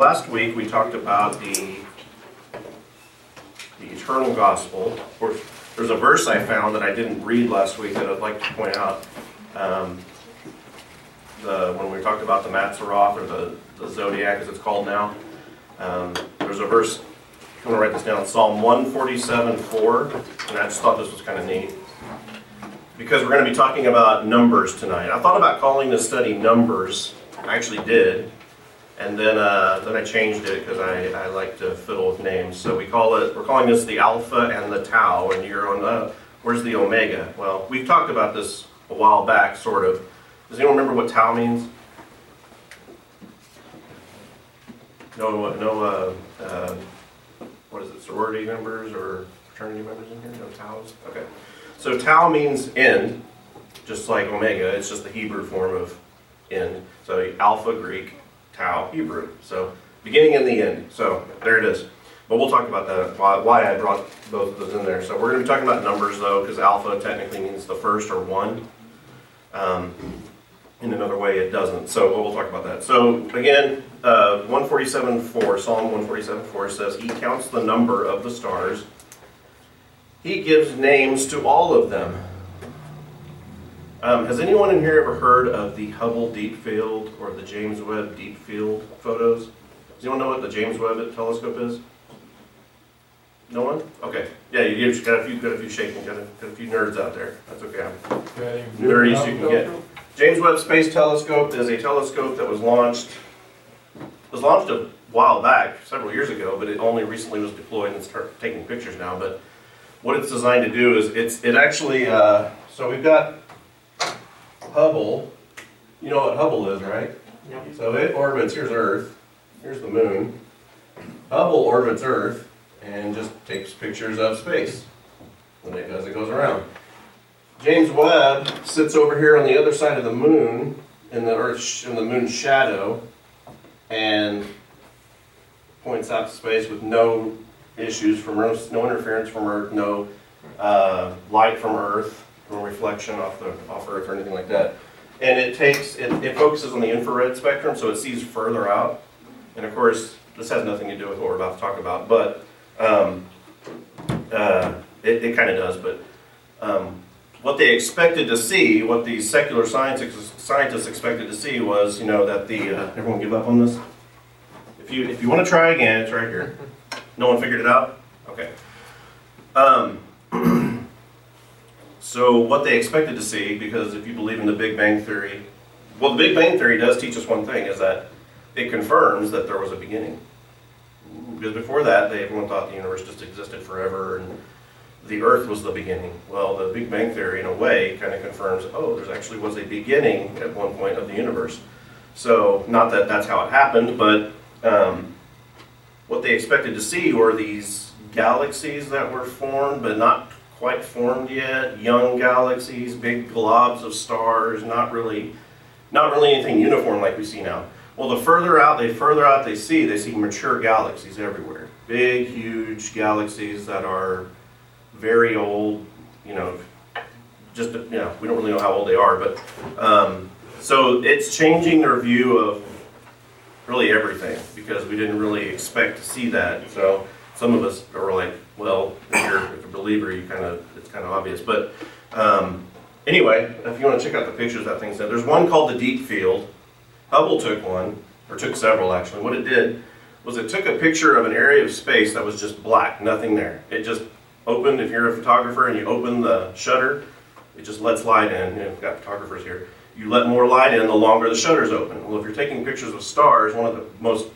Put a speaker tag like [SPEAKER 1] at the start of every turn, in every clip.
[SPEAKER 1] Last week, we talked about the, the eternal gospel. There's a verse I found that I didn't read last week that I'd like to point out. Um, the, when we talked about the Mazzaroth, or the, the Zodiac as it's called now, um, there's a verse, I'm going to write this down, Psalm 147 4, and I just thought this was kind of neat. Because we're going to be talking about numbers tonight. I thought about calling this study Numbers. I actually did and then uh, then I changed it because I, I like to fiddle with names. So we call it we're calling this the alpha and the tau, and you're on uh, where's the omega? Well, we've talked about this a while back, sort of. Does anyone remember what tau means? No, no. Uh, uh, what is it? Sorority members or fraternity members in here? No taus. Okay. So tau means end, just like omega. It's just the Hebrew form of end. So alpha Greek, Tau Hebrew. So beginning and the end. So there it is. But we'll talk about that, why, why I brought both of those in there. So we're going to be talking about numbers though, because alpha technically means the first or one. Um, in another way, it doesn't. So we'll talk about that. So again, uh, 147.4, Psalm 147.4 says, He counts the number of the stars. He gives names to all of them. Um, has anyone in here ever heard of the Hubble Deep Field or the James Webb Deep Field photos? Does anyone know what the James Webb telescope is? No one? Okay. Yeah, you have got a few, got a few shaking, got a, got a few nerds out there. That's okay.
[SPEAKER 2] Okay.
[SPEAKER 1] Nerdy as you can get. James Webb Space Telescope is a telescope that was launched was launched a while back, several years ago, but it only recently was deployed and started taking pictures now. But what it's designed to do is it's it actually uh, so we've got Hubble, you know what Hubble is, right?
[SPEAKER 2] Yep.
[SPEAKER 1] So it orbits, here's Earth, here's the moon. Hubble orbits Earth and just takes pictures of space when it, as it goes around. James Webb sits over here on the other side of the moon in the Earth in the moon's shadow and points out to space with no issues from Earth, no interference from Earth, no uh, light from Earth, reflection off the off Earth or anything like that. And it takes it, it focuses on the infrared spectrum, so it sees further out. And of course, this has nothing to do with what we're about to talk about, but um, uh, it, it kind of does. But um, what they expected to see, what these secular scientists scientists expected to see, was you know that the uh, everyone give up on this. If you if you want to try again, it's right here. No one figured it out. Okay. Um, so what they expected to see, because if you believe in the Big Bang Theory, well, the Big Bang Theory does teach us one thing, is that it confirms that there was a beginning. Because before that, they, everyone thought the universe just existed forever and the Earth was the beginning. Well, the Big Bang Theory, in a way, kind of confirms, oh, there actually was a beginning at one point of the universe. So, not that that's how it happened, but um, what they expected to see were these galaxies that were formed, but not quite formed yet. Young galaxies, big globs of stars, not really, not really anything uniform like we see now. Well, the further out they further out they see, they see mature galaxies everywhere. Big, huge galaxies that are very old. You know, just you know, we don't really know how old they are, but um, so it's changing their view of really everything because we didn't really expect to see that. So some of us are like, well, if you're, believer, you kind of it's kind of obvious. But um, anyway, if you want to check out the pictures that thing said, there's one called the Deep Field. Hubble took one, or took several actually. What it did was it took a picture of an area of space that was just black, nothing there. It just opened. If you're a photographer and you open the shutter, it just lets light in. You know, we've got photographers here. You let more light in, the longer the shutter's open. Well, if you're taking pictures of stars, one of the most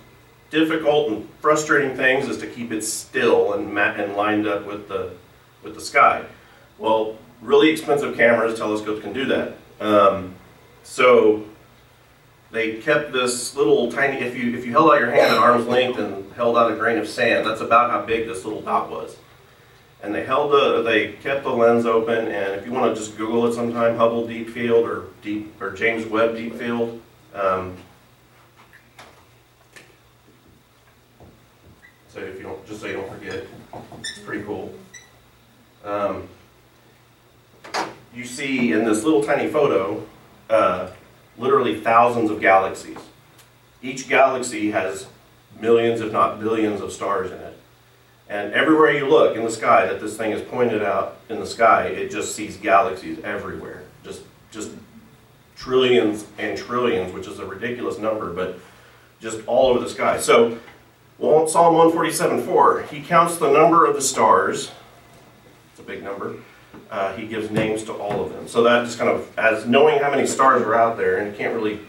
[SPEAKER 1] difficult and frustrating things is to keep it still and, mat- and lined up with the, with the sky. Well, really expensive cameras, telescopes can do that. Um, so they kept this little tiny, if you, if you held out your hand at arm's length and held out a grain of sand, that's about how big this little dot was. And they held the, they kept the lens open, and if you want to just Google it sometime, Hubble Deep Field or Deep or James Webb Deep Field, um, So if you don't, just so you don't forget, it's pretty cool. Um, you see in this little tiny photo, uh, literally thousands of galaxies. Each galaxy has millions, if not billions, of stars in it. And everywhere you look in the sky that this thing is pointed out in the sky, it just sees galaxies everywhere. Just just trillions and trillions, which is a ridiculous number, but just all over the sky. So well, Psalm 147 4, he counts the number of the stars. Big number. Uh, he gives names to all of them. So that just kind of, as knowing how many stars are out there, and you can't really,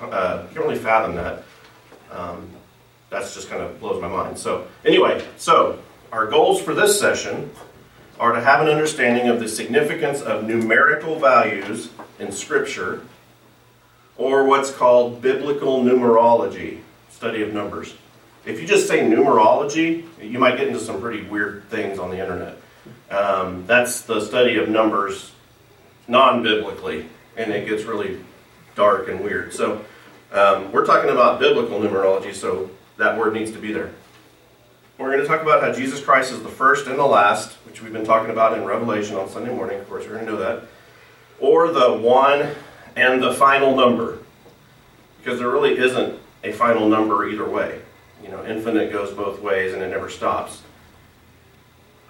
[SPEAKER 1] uh, can't really fathom that. Um, that's just kind of blows my mind. So anyway, so our goals for this session are to have an understanding of the significance of numerical values in Scripture, or what's called biblical numerology, study of numbers. If you just say numerology, you might get into some pretty weird things on the internet. Um, that's the study of numbers non biblically, and it gets really dark and weird. So, um, we're talking about biblical numerology, so that word needs to be there. We're going to talk about how Jesus Christ is the first and the last, which we've been talking about in Revelation on Sunday morning. Of course, we're going to know that. Or the one and the final number, because there really isn't a final number either way. You know, infinite goes both ways and it never stops.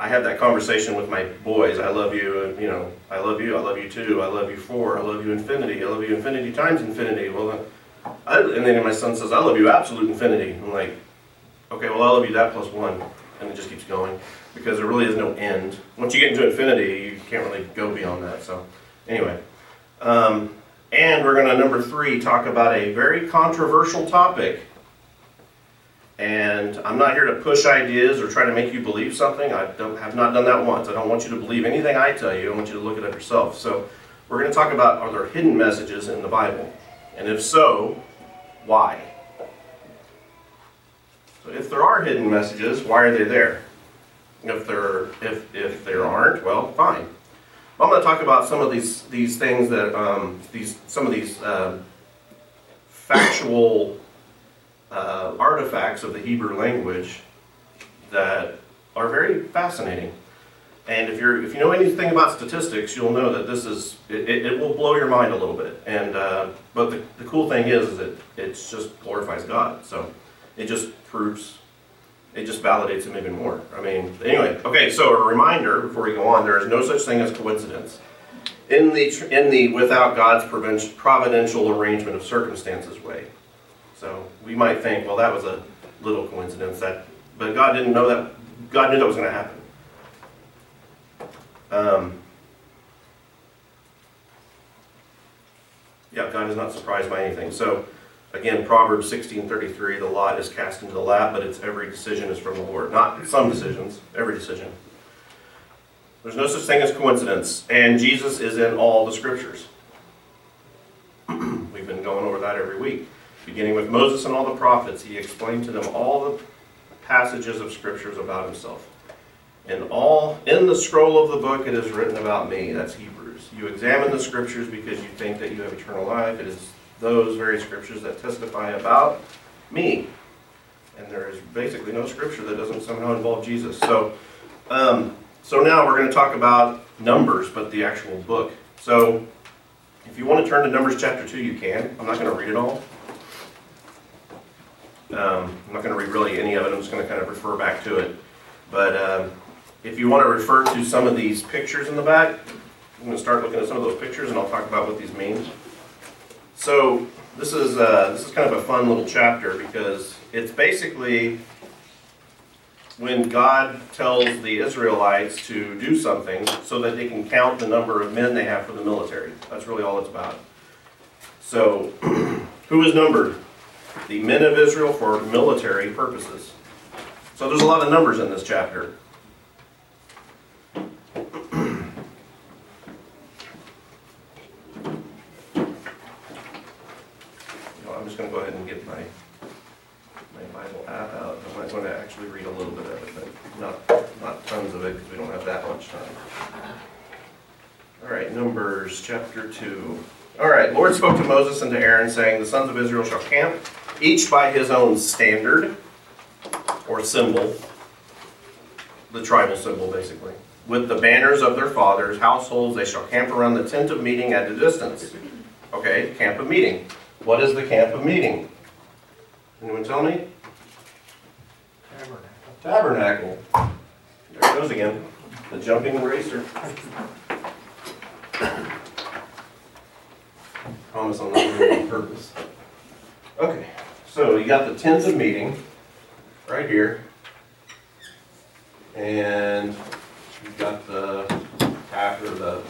[SPEAKER 1] I have that conversation with my boys. I love you, you know, I love you, I love you too, I love you four, I love you infinity, I love you infinity times infinity. Well, I, and then my son says, I love you absolute infinity. I'm like, okay, well, I love you that plus one. And it just keeps going because there really is no end. Once you get into infinity, you can't really go beyond that. So, anyway. Um, and we're going to, number three, talk about a very controversial topic and I'm not here to push ideas or try to make you believe something. I don't, have not done that once. I don't want you to believe anything I tell you. I want you to look it up yourself. So we're going to talk about are there hidden messages in the Bible? And if so, why? So if there are hidden messages, why are they there? If there if if there aren't, well, fine. I'm going to talk about some of these these things that um, these some of these uh, factual uh, artifacts of the Hebrew language that are very fascinating. And if you're if you know anything about statistics, you'll know that this is it, it will blow your mind a little bit. And uh, but the, the cool thing is, is that it just glorifies God. So it just proves it just validates him even more. I mean, anyway, okay. So a reminder before we go on: there is no such thing as coincidence in the in the without God's providential arrangement of circumstances way. So we might think, well, that was a little coincidence. That, but God didn't know that. God knew that was going to happen. Um, yeah, God is not surprised by anything. So, again, Proverbs 16:33, the lot is cast into the lap, but it's every decision is from the Lord. Not some decisions, every decision. There's no such thing as coincidence, and Jesus is in all the scriptures. We've been going over that every week. Beginning with Moses and all the prophets, he explained to them all the passages of scriptures about himself. In all in the scroll of the book it is written about me. That's Hebrews. You examine the scriptures because you think that you have eternal life. It is those very scriptures that testify about me. And there is basically no scripture that doesn't somehow involve Jesus. So, um, so now we're going to talk about Numbers, but the actual book. So, if you want to turn to Numbers chapter 2, you can. I'm not going to read it all. Um, I'm not going to read really any of it. I'm just going to kind of refer back to it. But um, if you want to refer to some of these pictures in the back, I'm going to start looking at some of those pictures, and I'll talk about what these mean. So this is uh, this is kind of a fun little chapter because it's basically when God tells the Israelites to do something so that they can count the number of men they have for the military. That's really all it's about. So, who is numbered? The men of Israel for military purposes. So there's a lot of numbers in this chapter. I'm just going to go ahead and get my my Bible app out. I'm going to actually read a little bit of it, but not not tons of it because we don't have that much time. All right, Numbers chapter two. All right, Lord spoke to Moses and to Aaron, saying, The sons of Israel shall camp each by his own standard or symbol, the tribal symbol basically. With the banners of their fathers' households, they shall camp around the tent of meeting at a distance. Okay, camp of meeting. What is the camp of meeting? Anyone tell me? Tabernacle. Tabernacle. There it goes again, the jumping eraser. Promise I'm not doing it on purpose. Okay, so you got the tent of meeting right here. And you've got the or the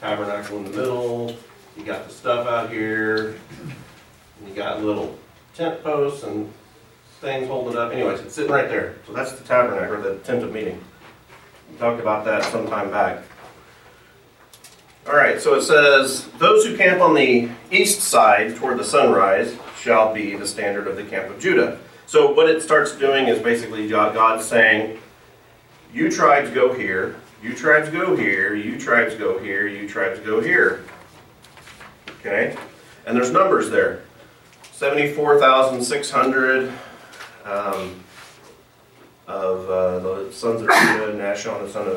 [SPEAKER 1] tabernacle in the middle. You got the stuff out here. And you got little tent posts and things holding it up. Anyways, it's sitting right there. So that's the tabernacle, the tent of meeting. We talked about that some time back. All right, so it says, Those who camp on the east side toward the sunrise shall be the standard of the camp of Judah. So what it starts doing is basically God saying, You tribes go here, you tribes go here, you tribes go here, you tribes go here. Okay? And there's numbers there 74,600 um, of uh, the sons of Judah, Nahshon, the son of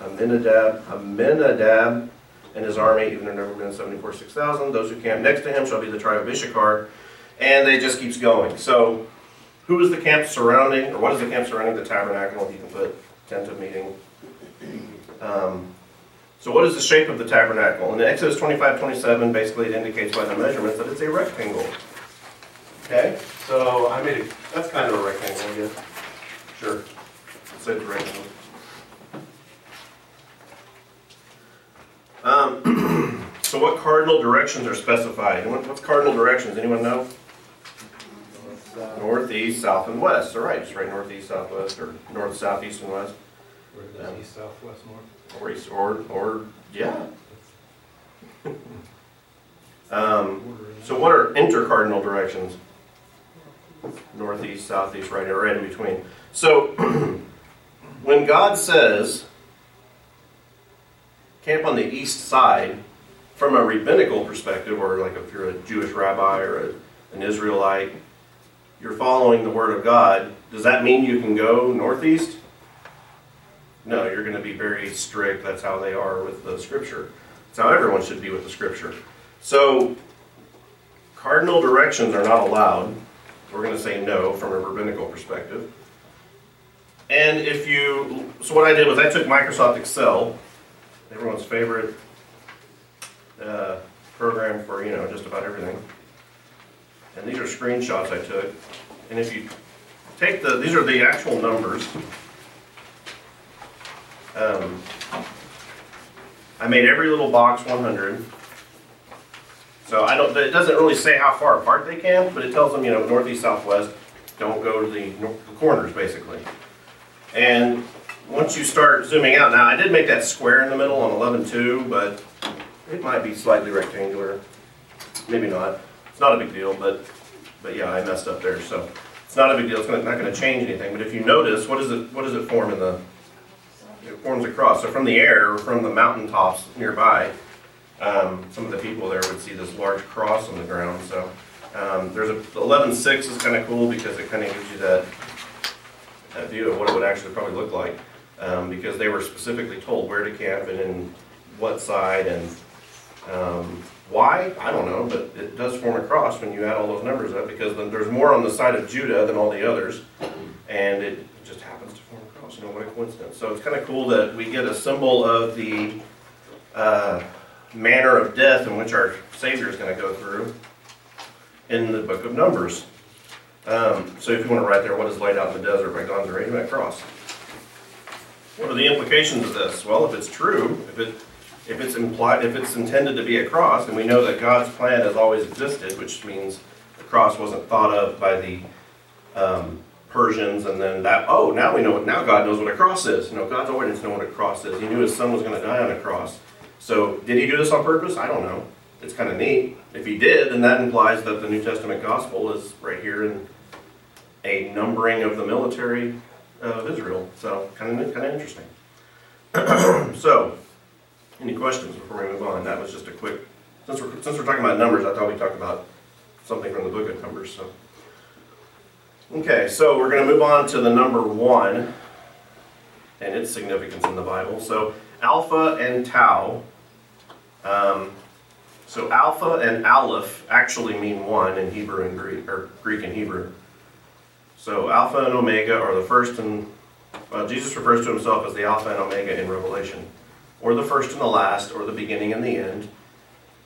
[SPEAKER 1] Amminadab, Amminadab and his army, even their number been 74, 6,000. Those who camp next to him shall be the tribe of Issachar. And it just keeps going. So, who is the camp surrounding, or what is the camp surrounding the tabernacle? You can put tent of meeting. Um, so, what is the shape of the tabernacle? In Exodus 25, 27, basically it indicates by the measurements that it's a rectangle. Okay? So, I made it, that's kind of a rectangle, I guess. Sure. It's a rectangle. Um, so what cardinal directions are specified? What's cardinal directions? Anyone know? North, northeast, south, and west. All right, just right northeast, southwest, or north, south, east, and west.
[SPEAKER 2] Or the east, south, west, north.
[SPEAKER 1] Or east, or, or, yeah. um, so what are intercardinal directions? Northeast, southeast, right, or right in between. So when God says camp on the east side, from a rabbinical perspective, or like if you're a Jewish rabbi or a, an Israelite, you're following the Word of God. Does that mean you can go northeast? No, you're going to be very strict. That's how they are with the Scripture. That's how everyone should be with the Scripture. So, cardinal directions are not allowed. We're going to say no from a rabbinical perspective. And if you, so what I did was I took Microsoft Excel everyone's favorite uh, program for you know just about everything. And these are screenshots I took. And if you take the, these are the actual numbers. Um, I made every little box 100. So I don't. It doesn't really say how far apart they can, but it tells them you know northeast, southwest. Don't go to the, the corners basically. And once you start zooming out, now I did make that square in the middle on 11.2, but it might be slightly rectangular. Maybe not. It's not a big deal, but but yeah, I messed up there. So it's not a big deal. It's not going to change anything. But if you notice, what does it what does it form in the? It forms a cross. So from the air, or from the mountaintops nearby, um, some of the people there would see this large cross on the ground. So um, there's a 11.6 is kind of cool because it kind of gives you that that view of what it would actually probably look like um, because they were specifically told where to camp and in what side and um, why, I don't know, but it does form a cross when you add all those numbers up because then there's more on the side of Judah than all the others, and it just happens to form a cross. You know, what a coincidence. So it's kind of cool that we get a symbol of the uh, manner of death in which our Savior is going to go through in the book of Numbers. Um, so if you want to write there, what is laid out in the desert by God's arrangement cross. What are the implications of this? Well, if it's true, if it if it's implied, if it's intended to be a cross, and we know that God's plan has always existed, which means the cross wasn't thought of by the um, Persians, and then that oh now we know now God knows what a cross is. You know God's always known what a cross is. He knew His Son was going to die on a cross. So did He do this on purpose? I don't know. It's kind of neat. If He did, then that implies that the New Testament gospel is right here in a numbering of the military of Israel. So kind of kind of interesting. so, any questions before we move on? That was just a quick. Since we're since we're talking about numbers, I thought we'd talk about something from the book of Numbers. So, okay, so we're going to move on to the number one and its significance in the Bible. So, Alpha and Tau. Um, so, Alpha and Aleph actually mean one in Hebrew and Greek, or Greek and Hebrew. So Alpha and Omega are the first and, well, Jesus refers to himself as the Alpha and Omega in Revelation, or the first and the last, or the beginning and the end.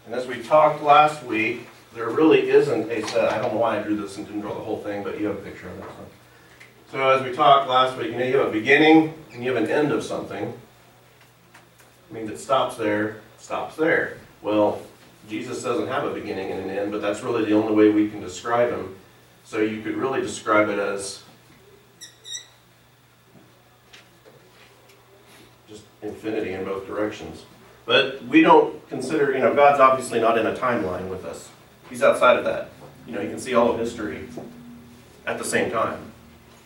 [SPEAKER 1] And as we talked last week, there really isn't a set, I don't know why I drew this and didn't draw the whole thing, but you have a picture of. So, so as we talked last week, you know, you have a beginning and you have an end of something. I mean, it stops there, stops there. Well, Jesus doesn't have a beginning and an end, but that's really the only way we can describe him. So you could really describe it as just infinity in both directions. But we don't consider, you know, God's obviously not in a timeline with us. He's outside of that. You know, you can see all of history at the same time.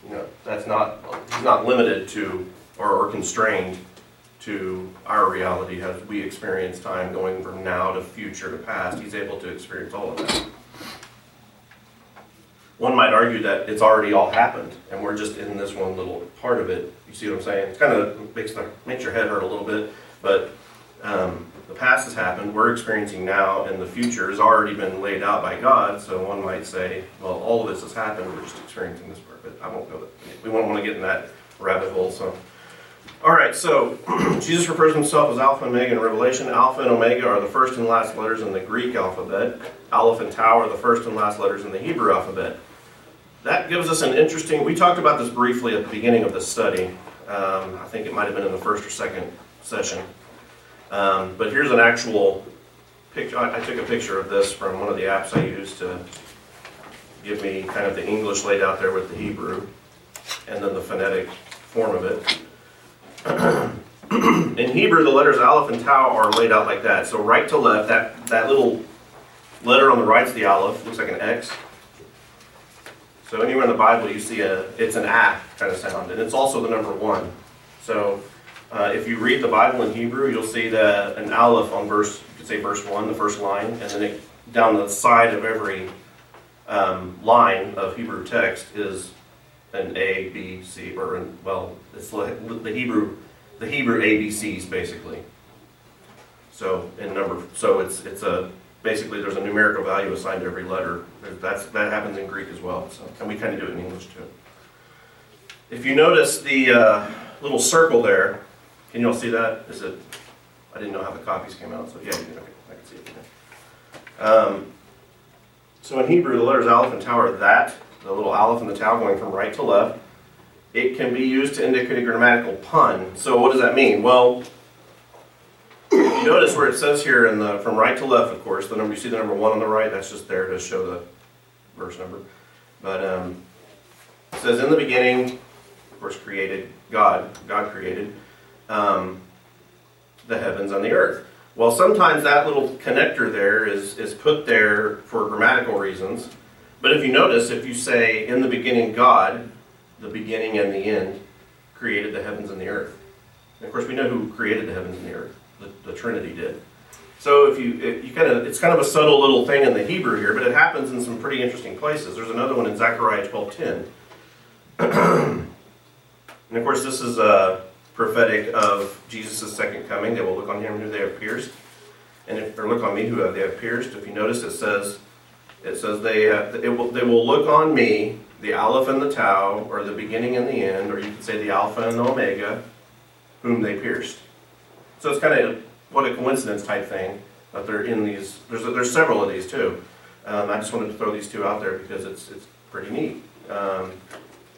[SPEAKER 1] You know, that's not, he's not limited to or, or constrained to our reality as we experience time going from now to future to past. He's able to experience all of that. One might argue that it's already all happened, and we're just in this one little part of it. You see what I'm saying? It kind of makes the, makes your head hurt a little bit, but um, the past has happened. We're experiencing now, and the future has already been laid out by God. So one might say, well, all of this has happened. We're just experiencing this part, but I won't go. We won't want to get in that rabbit hole. So. All right, so Jesus refers to himself as Alpha and Omega in Revelation. Alpha and Omega are the first and last letters in the Greek alphabet. Aleph and Tau are the first and last letters in the Hebrew alphabet. That gives us an interesting. We talked about this briefly at the beginning of this study. Um, I think it might have been in the first or second session. Um, but here's an actual picture. I, I took a picture of this from one of the apps I use to give me kind of the English laid out there with the Hebrew, and then the phonetic form of it. in Hebrew, the letters Aleph and Tau are laid out like that. So right to left, that, that little letter on the right is the Aleph, looks like an X. So anywhere in the Bible you see a, it's an A kind of sound, and it's also the number one. So uh, if you read the Bible in Hebrew, you'll see that an Aleph on verse, you could say verse one, the first line, and then it, down the side of every um, line of Hebrew text is an A, B, C, or an, well, it's like the Hebrew, the Hebrew ABCs basically. So in number, so it's it's a basically there's a numerical value assigned to every letter. That's that happens in Greek as well. So and we kind of do it in English too. If you notice the uh, little circle there, can you all see that? Is it? I didn't know how the copies came out, so yeah, you I can see it. Um, so in Hebrew, the letters Aleph and Tau are that the little aleph and the tau going from right to left. It can be used to indicate a grammatical pun. So what does that mean? Well, you notice where it says here in the from right to left, of course, the number you see the number one on the right, that's just there to show the verse number. But um, it says in the beginning, of course, created God. God created um, the heavens and the earth. Well, sometimes that little connector there is is put there for grammatical reasons. But if you notice, if you say, in the beginning, God, the beginning and the end, created the heavens and the earth. And of course, we know who created the heavens and the earth. The, the Trinity did. So if you, if you kind of, it's kind of a subtle little thing in the Hebrew here, but it happens in some pretty interesting places. There's another one in Zechariah 12:10. and of course, this is uh, prophetic of Jesus' second coming. They will look on him who they have pierced, and if, or look on me who they have pierced. If you notice, it says it says they, it will, they will look on me, the Aleph and the Tau, or the beginning and the end, or you could say the Alpha and the Omega, whom they pierced. So it's kind of what a coincidence type thing that they're in these. There's, there's several of these too. Um, I just wanted to throw these two out there because it's, it's pretty neat. Um,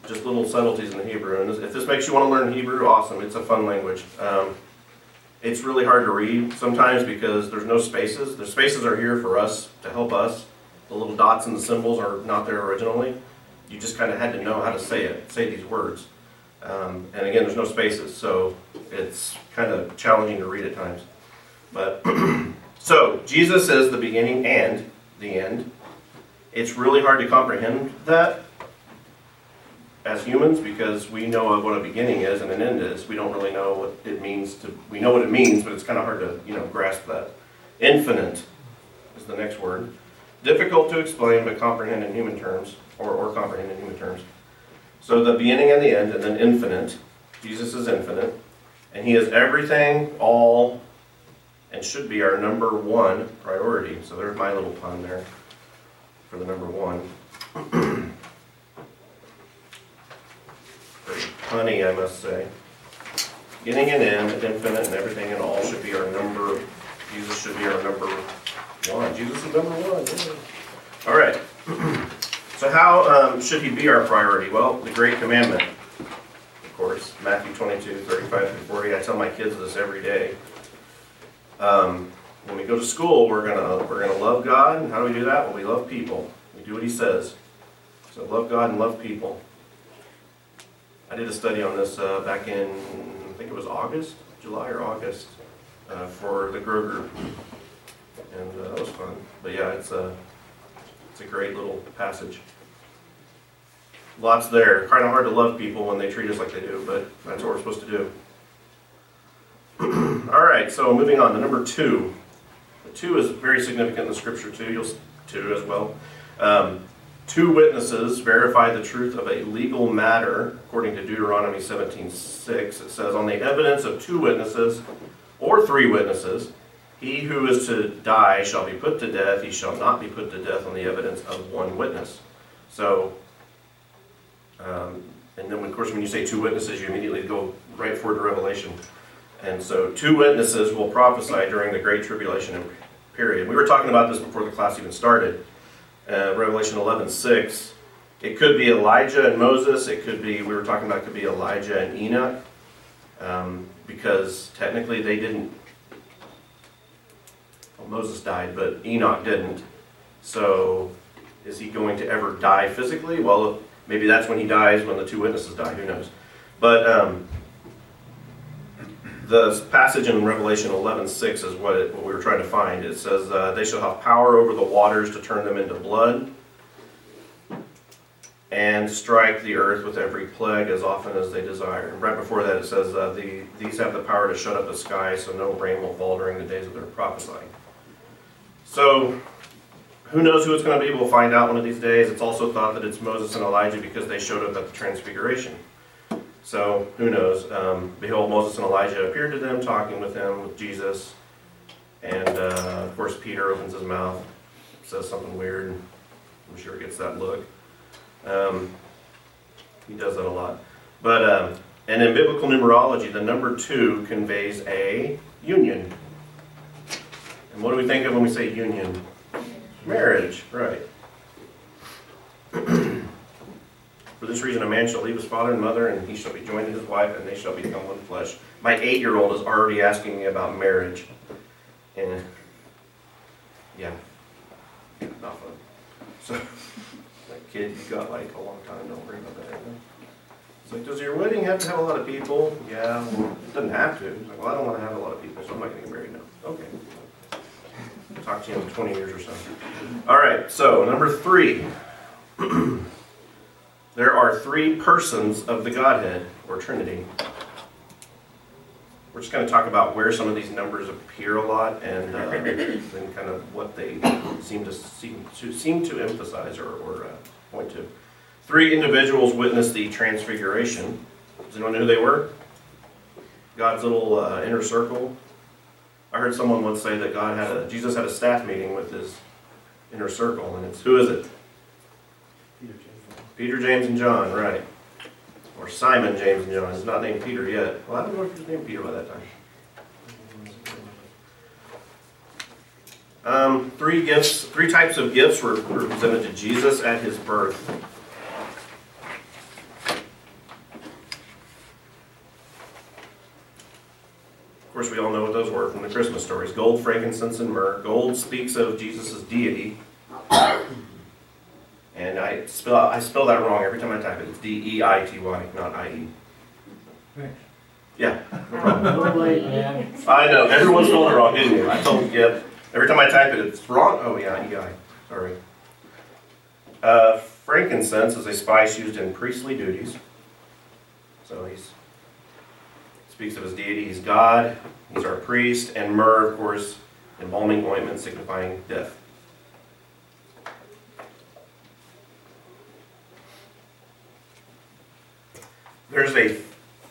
[SPEAKER 1] just little subtleties in the Hebrew. And if this makes you want to learn Hebrew, awesome. It's a fun language. Um, it's really hard to read sometimes because there's no spaces. The spaces are here for us to help us the little dots and the symbols are not there originally. You just kind of had to know how to say it, say these words. Um, and again, there's no spaces, so it's kind of challenging to read at times. But so Jesus is the beginning and the end. It's really hard to comprehend that as humans because we know of what a beginning is and an end is. We don't really know what it means to. We know what it means, but it's kind of hard to you know grasp that. Infinite is the next word. Difficult to explain, but comprehend in human terms, or, or comprehend in human terms. So the beginning and the end, and then infinite. Jesus is infinite. And he is everything, all, and should be our number one priority. So there's my little pun there for the number one. honey, I must say. Beginning and end, infinite and everything and all should be our number, Jesus should be our number one. Jesus is number one. yeah. All right. So how um, should he be our priority? Well, the great commandment, of course, Matthew 22, 35 through 40. I tell my kids this every day. Um, when we go to school, we're gonna we're gonna love God. And how do we do that? Well, we love people. We do what He says. So love God and love people. I did a study on this uh, back in I think it was August, July or August, uh, for the Grow Group, and uh, that was fun. But yeah, it's a it's a great little passage. Lots there. Kind of hard to love people when they treat us like they do, but that's what we're supposed to do. All right, so moving on to number two. The two is very significant in the scripture too. You'll two as well. Um, two witnesses verify the truth of a legal matter, according to Deuteronomy 17:6. It says, "On the evidence of two witnesses or three witnesses, he who is to die shall be put to death. He shall not be put to death on the evidence of one witness." So, um, and then of course, when you say two witnesses, you immediately go right forward to Revelation. And so, two witnesses will prophesy during the Great Tribulation period. We were talking about this before the class even started. Uh, Revelation 11 6. It could be Elijah and Moses. It could be, we were talking about, it could be Elijah and Enoch. Um, because technically they didn't, well, Moses died, but Enoch didn't. So, is he going to ever die physically? Well, maybe that's when he dies, when the two witnesses die. Who knows? But um, the passage in Revelation 11:6 is what, it, what we were trying to find. It says, uh, "They shall have power over the waters to turn them into blood, and strike the earth with every plague as often as they desire." And right before that, it says, uh, the, "These have the power to shut up the sky, so no rain will fall during the days of their prophesying." So, who knows who it's going to be? We'll find out one of these days. It's also thought that it's Moses and Elijah because they showed up at the Transfiguration. So who knows? Um, Behold, Moses and Elijah appeared to them, talking with them, with Jesus. And uh, of course, Peter opens his mouth, says something weird. I'm sure gets that look. Um, he does that a lot. But um, and in biblical numerology, the number two conveys a union. And what do we think of when we say union? Marriage, right. For this reason, a man shall leave his father and mother, and he shall be joined to his wife, and they shall become one flesh. My eight-year-old is already asking me about marriage, and yeah, not fun. So, kid, you got like a long time. Don't worry about that. It's like, does your wedding have to have a lot of people? Yeah, it doesn't have to. It's like, well, I don't want to have a lot of people, so I'm not going to get married now. Okay. Talk to you in 20 years or so. All right. So number three. There are three persons of the Godhead, or Trinity. We're just going to talk about where some of these numbers appear a lot and uh, then kind of what they seem to seem to, seem to emphasize or, or uh, point to. Three individuals witnessed the transfiguration. Does anyone know who they were? God's little uh, inner circle. I heard someone once say that God had a Jesus had a staff meeting with his inner circle, and it's who is it?
[SPEAKER 2] Peter James.
[SPEAKER 1] Peter, James, and John, right. Or Simon, James, and John. He's not named Peter yet. Well, I don't know if he's named Peter by that time. Um, three gifts, three types of gifts were, were presented to Jesus at his birth. Of course, we all know what those were from the Christmas stories gold, frankincense, and myrrh. Gold speaks of Jesus' deity. And I spell I spell that wrong every time I type it. It's D E I T Y, not I E.
[SPEAKER 2] Thanks.
[SPEAKER 1] Yeah, no problem. I know everyone spelled it wrong, didn't you? I told yep. Every time I type it, it's wrong. Oh yeah, E I. Sorry. Uh, frankincense is a spice used in priestly duties. So he's speaks of his deity. He's God. He's our priest, and myrrh, of course, embalming ointment signifying death. There's a,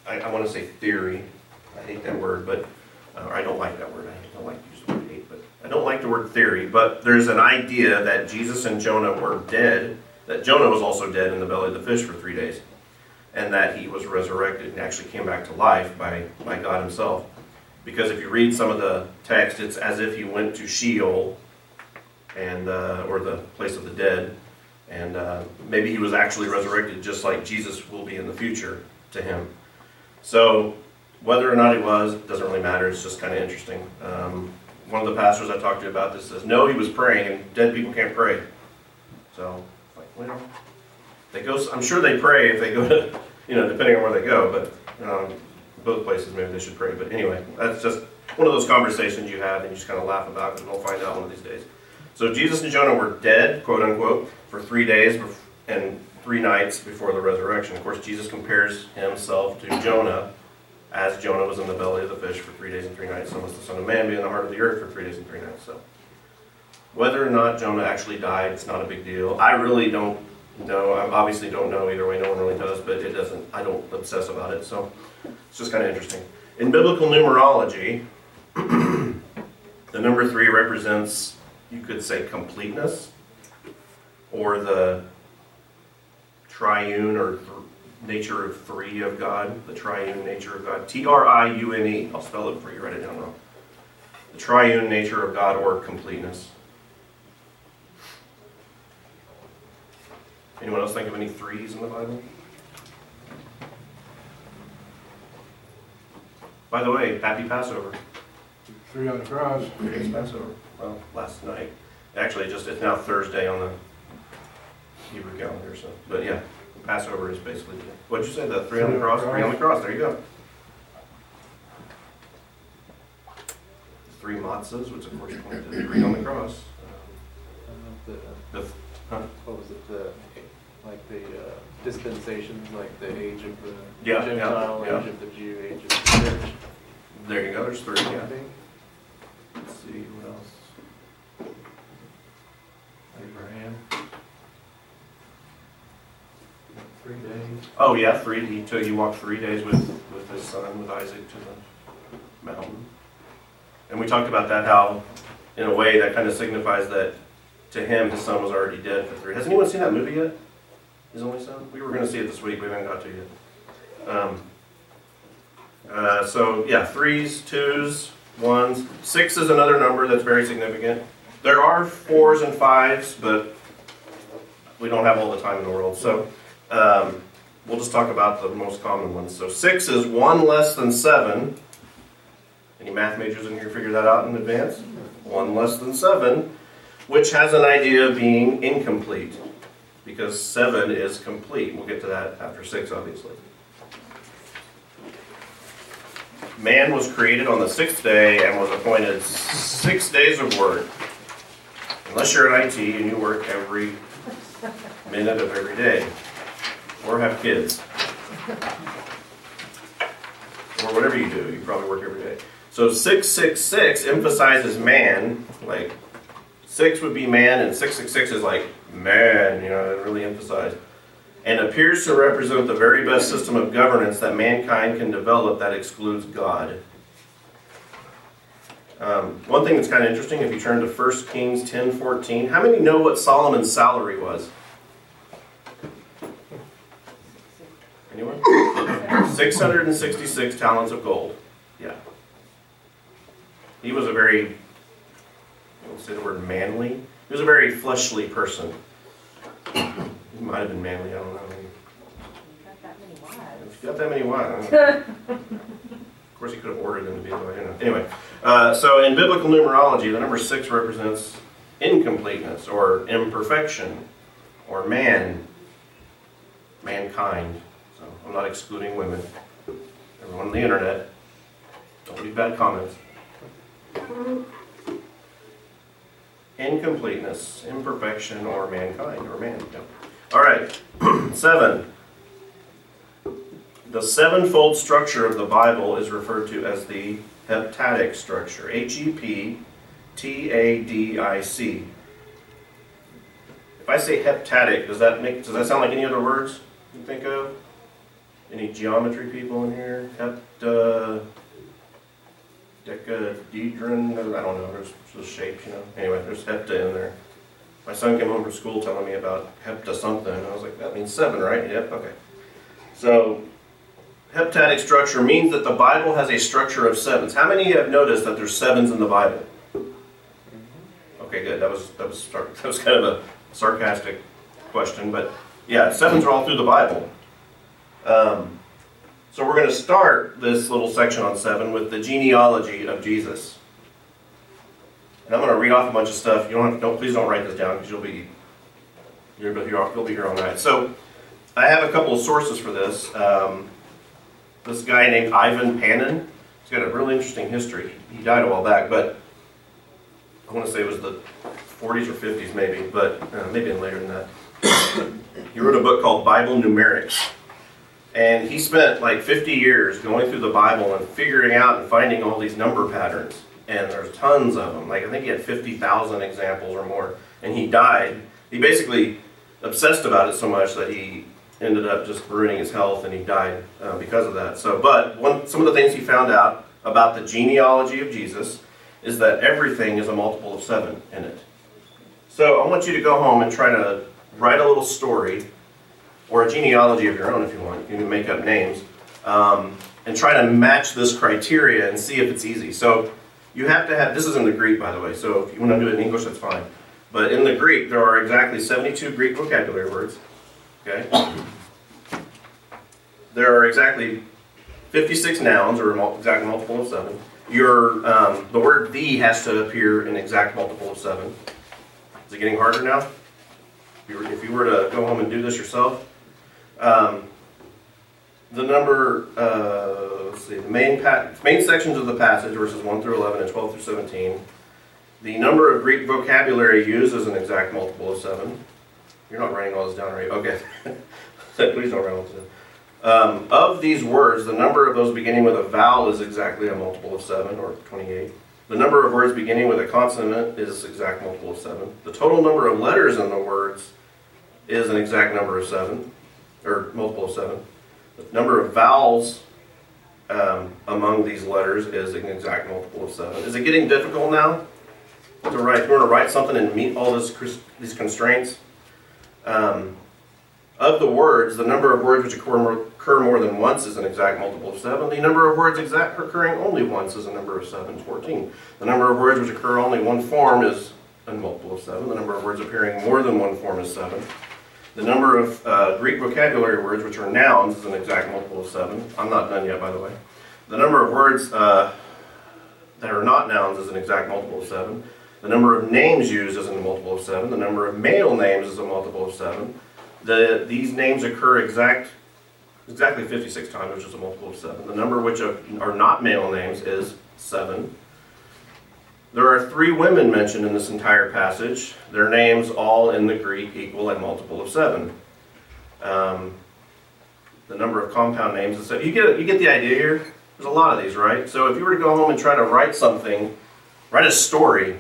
[SPEAKER 1] I, I want to say theory. I hate that word, but uh, I don't like that word. I don't like to use the word hate, but I don't like the word theory. But there's an idea that Jesus and Jonah were dead. That Jonah was also dead in the belly of the fish for three days. and that he was resurrected and actually came back to life by, by God himself. Because if you read some of the text, it's as if he went to Sheol, and uh, or the place of the dead, and uh, maybe he was actually resurrected, just like Jesus will be in the future to him. So whether or not he was doesn't really matter. It's just kind of interesting. Um, one of the pastors I talked to about this says, "No, he was praying, and dead people can't pray." So, like, well, they go. I'm sure they pray if they go to, you know, depending on where they go. But um, both places, maybe they should pray. But anyway, that's just one of those conversations you have, and you just kind of laugh about it, and we'll find out one of these days. So Jesus and Jonah were dead, quote unquote, for three days and three nights before the resurrection. Of course, Jesus compares himself to Jonah, as Jonah was in the belly of the fish for three days and three nights. So must the Son of Man be in the heart of the earth for three days and three nights. So, whether or not Jonah actually died, it's not a big deal. I really don't know. I obviously don't know either way. No one really does, but it doesn't. I don't obsess about it. So, it's just kind of interesting. In biblical numerology, the number three represents you could say completeness or the triune or nature of three of God, the triune nature of God. T R I U N E. I'll spell it for you, write it down wrong. The triune nature of God or completeness. Anyone else think of any threes in the Bible? By the way, happy Passover.
[SPEAKER 2] Three on the cross.
[SPEAKER 1] Today's Passover. Well, last night. Actually, just it's now Thursday on the Hebrew calendar. So, but yeah, Passover is basically. What'd you say? The three on the cross. Three on the cross. There you go. Three matzahs, which of course point to three on the cross.
[SPEAKER 3] Uh, the,
[SPEAKER 1] The, huh?
[SPEAKER 3] what was it, the, like the uh, dispensations, like the age of the
[SPEAKER 1] Yeah, yeah,
[SPEAKER 3] Gentile,
[SPEAKER 1] yeah.
[SPEAKER 3] age of the Jew, age of the church.
[SPEAKER 1] there you go. There's three.
[SPEAKER 3] I
[SPEAKER 1] Yeah.
[SPEAKER 3] think.
[SPEAKER 1] Let's see what else.
[SPEAKER 3] Abraham. Three days.
[SPEAKER 1] Oh yeah, three. He took. He walked three days with with his son, with Isaac, to the mountain. And we talked about that. How, in a way, that kind of signifies that to him, his son was already dead for three. Has anyone seen that movie yet? His only son. We were going to see it this week. We haven't got to yet. Um, uh, so yeah, threes, twos, ones. Six is another number that's very significant. There are fours and fives, but we don't have all the time in the world. So um, we'll just talk about the most common ones. So six is one less than seven. Any math majors in here figure that out in advance? One less than seven, which has an idea of being incomplete, because seven is complete. We'll get to that after six, obviously. Man was created on the sixth day and was appointed six days of work. Unless you're in IT and you work every minute of every day, or have kids, or whatever you do, you probably work every day. So 666 emphasizes man, like six would be man, and 666 is like man, you know, it really emphasized. And appears to represent the very best system of governance that mankind can develop that excludes God. Um, one thing that's kind of interesting, if you turn to 1 Kings 10 14, how many know what Solomon's salary was? Anyone? 666 talents of gold. Yeah. He was a very, I won't say the word manly, he was a very fleshly person. He might have been manly, I don't know.
[SPEAKER 4] Got that many wives.
[SPEAKER 1] If you got that many wives. of course, he could have ordered them to be the way. Anyway, uh, so in biblical numerology, the number six represents incompleteness or imperfection or man, mankind. I'm not excluding women. Everyone on the internet, don't leave bad comments. Incompleteness, imperfection, or mankind, or man. yeah. All right, seven. The sevenfold structure of the Bible is referred to as the heptadic structure. H E P T A D I C. If I say heptadic, does that make does that sound like any other words you think of? Any geometry people in here? Hepta decadedron, I don't know, there's those shapes, you know. Anyway, there's hepta in there. My son came home from school telling me about hepta something, and I was like, that means seven, right? Yep, okay. So, heptadic structure means that the Bible has a structure of sevens. How many have noticed that there's sevens in the Bible? Okay, good. That was that was that was kind of a sarcastic question, but yeah, sevens are all through the Bible. Um, so we're going to start this little section on seven with the genealogy of Jesus. And I'm going to read off a bunch of stuff. You don't, have, don't please don't write this down because you'll be you'll be, you'll be here all night. So I have a couple of sources for this. Um, this guy named Ivan Panin. He's got a really interesting history. He died a while back, but I want to say it was the 40s or 50s, maybe, but uh, maybe later than that. he wrote a book called Bible Numerics. And he spent like 50 years going through the Bible and figuring out and finding all these number patterns. And there's tons of them. Like I think he had 50,000 examples or more. And he died. He basically obsessed about it so much that he ended up just ruining his health and he died uh, because of that. So, but one, some of the things he found out about the genealogy of Jesus is that everything is a multiple of seven in it. So I want you to go home and try to write a little story or a genealogy of your own if you want. You can make up names um, and try to match this criteria and see if it's easy. So you have to have, this is in the Greek by the way, so if you want to do it in English, that's fine. But in the Greek, there are exactly 72 Greek vocabulary words. Okay? There are exactly 56 nouns, or exact multiple of seven. Your um, the word "the" has to appear in exact multiple of seven. Is it getting harder now? If you were to go home and do this yourself, um, the number, uh, let's see, the main pa- main sections of the passage, verses one through eleven and twelve through seventeen. The number of Greek vocabulary used is an exact multiple of seven. You're not writing all this down, right? Okay. Please don't write all this down. Um, of these words, the number of those beginning with a vowel is exactly a multiple of 7, or 28. The number of words beginning with a consonant is exact multiple of 7. The total number of letters in the words is an exact number of 7, or multiple of 7. The number of vowels um, among these letters is an exact multiple of 7. Is it getting difficult now to write? If you want to write something and meet all these constraints? Um, of the words, the number of words which occur more, occur more than once is an exact multiple of 7. The number of words exact occurring only once is a number of 7, 14. The number of words which occur only one form is a multiple of 7. The number of words appearing more than one form is 7. The number of uh, Greek vocabulary words which are nouns is an exact multiple of 7. I'm not done yet, by the way. The number of words uh, that are not nouns is an exact multiple of 7. The number of names used is a multiple of 7. The number of male names is a multiple of 7. The, these names occur exact, exactly 56 times, which is a multiple of 7. The number which are not male names is 7. There are three women mentioned in this entire passage. Their names, all in the Greek, equal a multiple of 7. Um, the number of compound names is You get, you get the idea here? There's a lot of these, right? So if you were to go home and try to write something, write a story,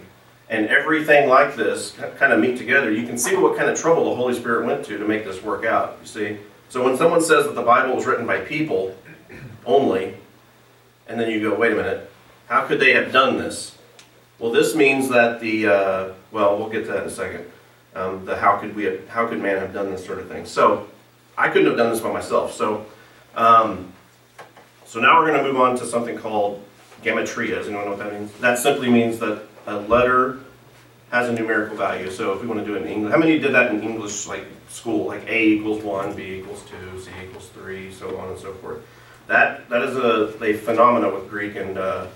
[SPEAKER 1] and everything like this kind of meet together, you can see what kind of trouble the Holy Spirit went to to make this work out. You see? So when someone says that the Bible was written by people only, and then you go, wait a minute, how could they have done this? Well, this means that the, uh, well, we'll get to that in a second. Um, the how could we, have, how could man have done this sort of thing? So I couldn't have done this by myself. So, um, so now we're going to move on to something called gematria. Does anyone know what that means? That simply means that a letter has a numerical value. So if we want to do it in English, how many did that in English, like school, like A equals one, B equals two, C equals three, so on and so forth. That that is a, a phenomena with Greek and uh,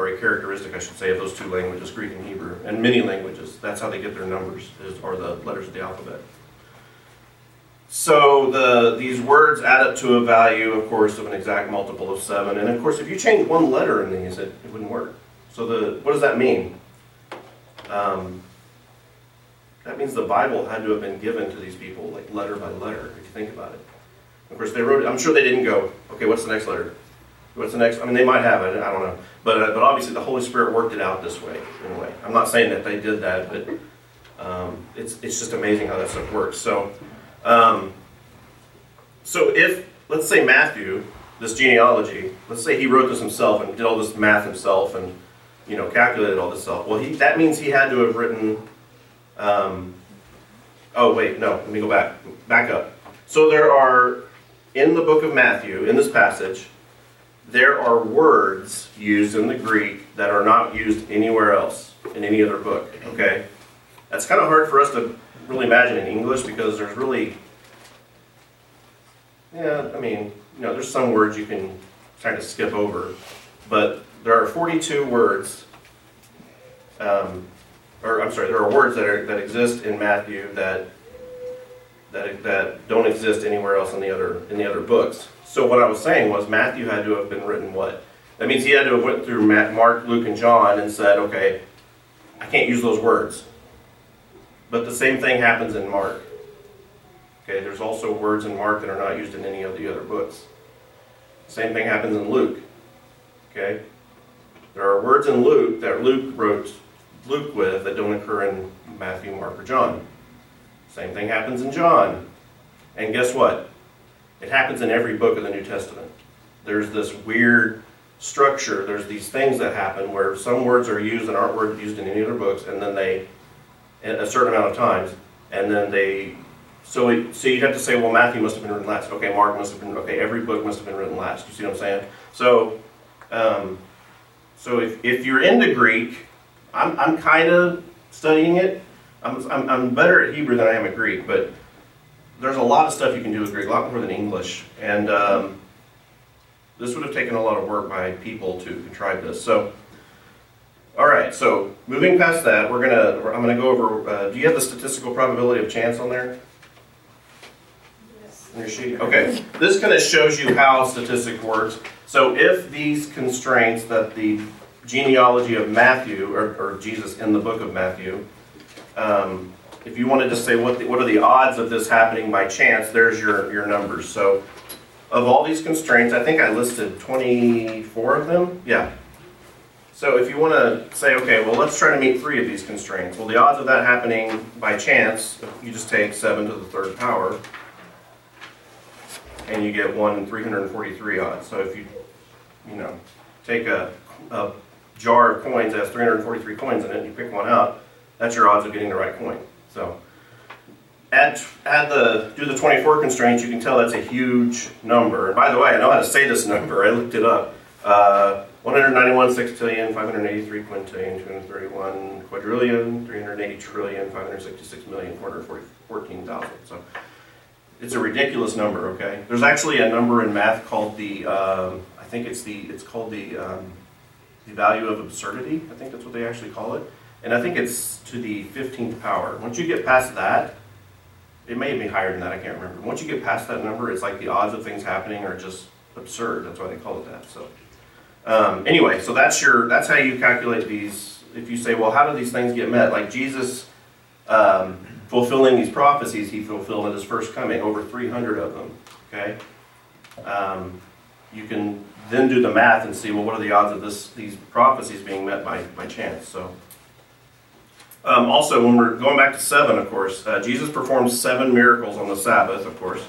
[SPEAKER 1] or a characteristic, I should say, of those two languages, Greek and Hebrew, and many languages. That's how they get their numbers, is, or the letters of the alphabet. So the these words add up to a value, of course, of an exact multiple of seven. And of course, if you change one letter in these, it, it wouldn't work. So the what does that mean? Um, that means the Bible had to have been given to these people, like letter by letter, if you think about it. Of course, they wrote. I'm sure they didn't go, okay, what's the next letter? What's the next? I mean, they might have it. I don't know. But uh, but obviously, the Holy Spirit worked it out this way. In a way, I'm not saying that they did that, but um, it's it's just amazing how that stuff works. So. Um, so if let's say Matthew, this genealogy, let's say he wrote this himself and did all this math himself and you know calculated all this stuff. Well, he, that means he had to have written. Um, oh wait, no. Let me go back. Back up. So there are in the book of Matthew, in this passage, there are words used in the Greek that are not used anywhere else in any other book. Okay? That's kind of hard for us to really imagine in English because there's really, yeah, I mean, you know, there's some words you can kind of skip over, but there are 42 words, um, or I'm sorry, there are words that are that exist in Matthew that that that don't exist anywhere else in the other in the other books. So what I was saying was Matthew had to have been written what? That means he had to have went through Mark, Luke, and John and said, okay, I can't use those words. But the same thing happens in Mark. Okay, there's also words in Mark that are not used in any of the other books. Same thing happens in Luke. Okay? There are words in Luke that Luke wrote Luke with that don't occur in Matthew, Mark, or John. Same thing happens in John. And guess what? It happens in every book of the New Testament. There's this weird structure, there's these things that happen where some words are used and aren't word used in any other books, and then they, a certain amount of times, and then they, so it, so you'd have to say, well, Matthew must have been written last. Okay, Mark must have been, okay, every book must have been written last. You see what I'm saying? So, um, so if, if you're into Greek, I'm, I'm kind of studying it. I'm, I'm, I'm better at Hebrew than I am at Greek, but there's a lot of stuff you can do with Greek, a lot more than English. And um, this would have taken a lot of work by people to contrive this. So, all right. So moving past that, we're gonna. I'm gonna go over. Uh, do you have the statistical probability of chance on there? Your sheet? Okay. This kind of shows you how statistics works. So if these constraints that the genealogy of Matthew, or, or Jesus in the book of Matthew, um, if you wanted to say what the, what are the odds of this happening by chance, there's your, your numbers. So of all these constraints, I think I listed 24 of them. Yeah. So if you want to say, okay, well, let's try to meet three of these constraints. Well, the odds of that happening by chance, you just take 7 to the third power, and you get 1 in 343 odds. So if you, you know, take a, a jar of coins that has 343 coins in it, and you pick one out, that's your odds of getting the right coin. So add, add the, do the 24 constraints, you can tell that's a huge number. And by the way, I know how to say this number, I looked it up. Uh, 191 sextillion, 583 quintillion, 231 quadrillion, 380 trillion, 566 million, 414,000. So it's a ridiculous number, okay? There's actually a number in math called the, um, I think it's the, it's called the, um, the value of absurdity. I think that's what they actually call it. And I think it's to the 15th power. Once you get past that, it may be higher than that, I can't remember. Once you get past that number, it's like the odds of things happening are just absurd. That's why they call it that. So, um, anyway, so that's your that's how you calculate these. If you say, well, how do these things get met? Like Jesus um, fulfilling these prophecies, he fulfilled at his first coming, over 300 of them. Okay, um, you can then do the math and see, well, what are the odds of this these prophecies being met by by chance? So. Um, also, when we're going back to seven, of course, uh, Jesus performs seven miracles on the Sabbath, of course.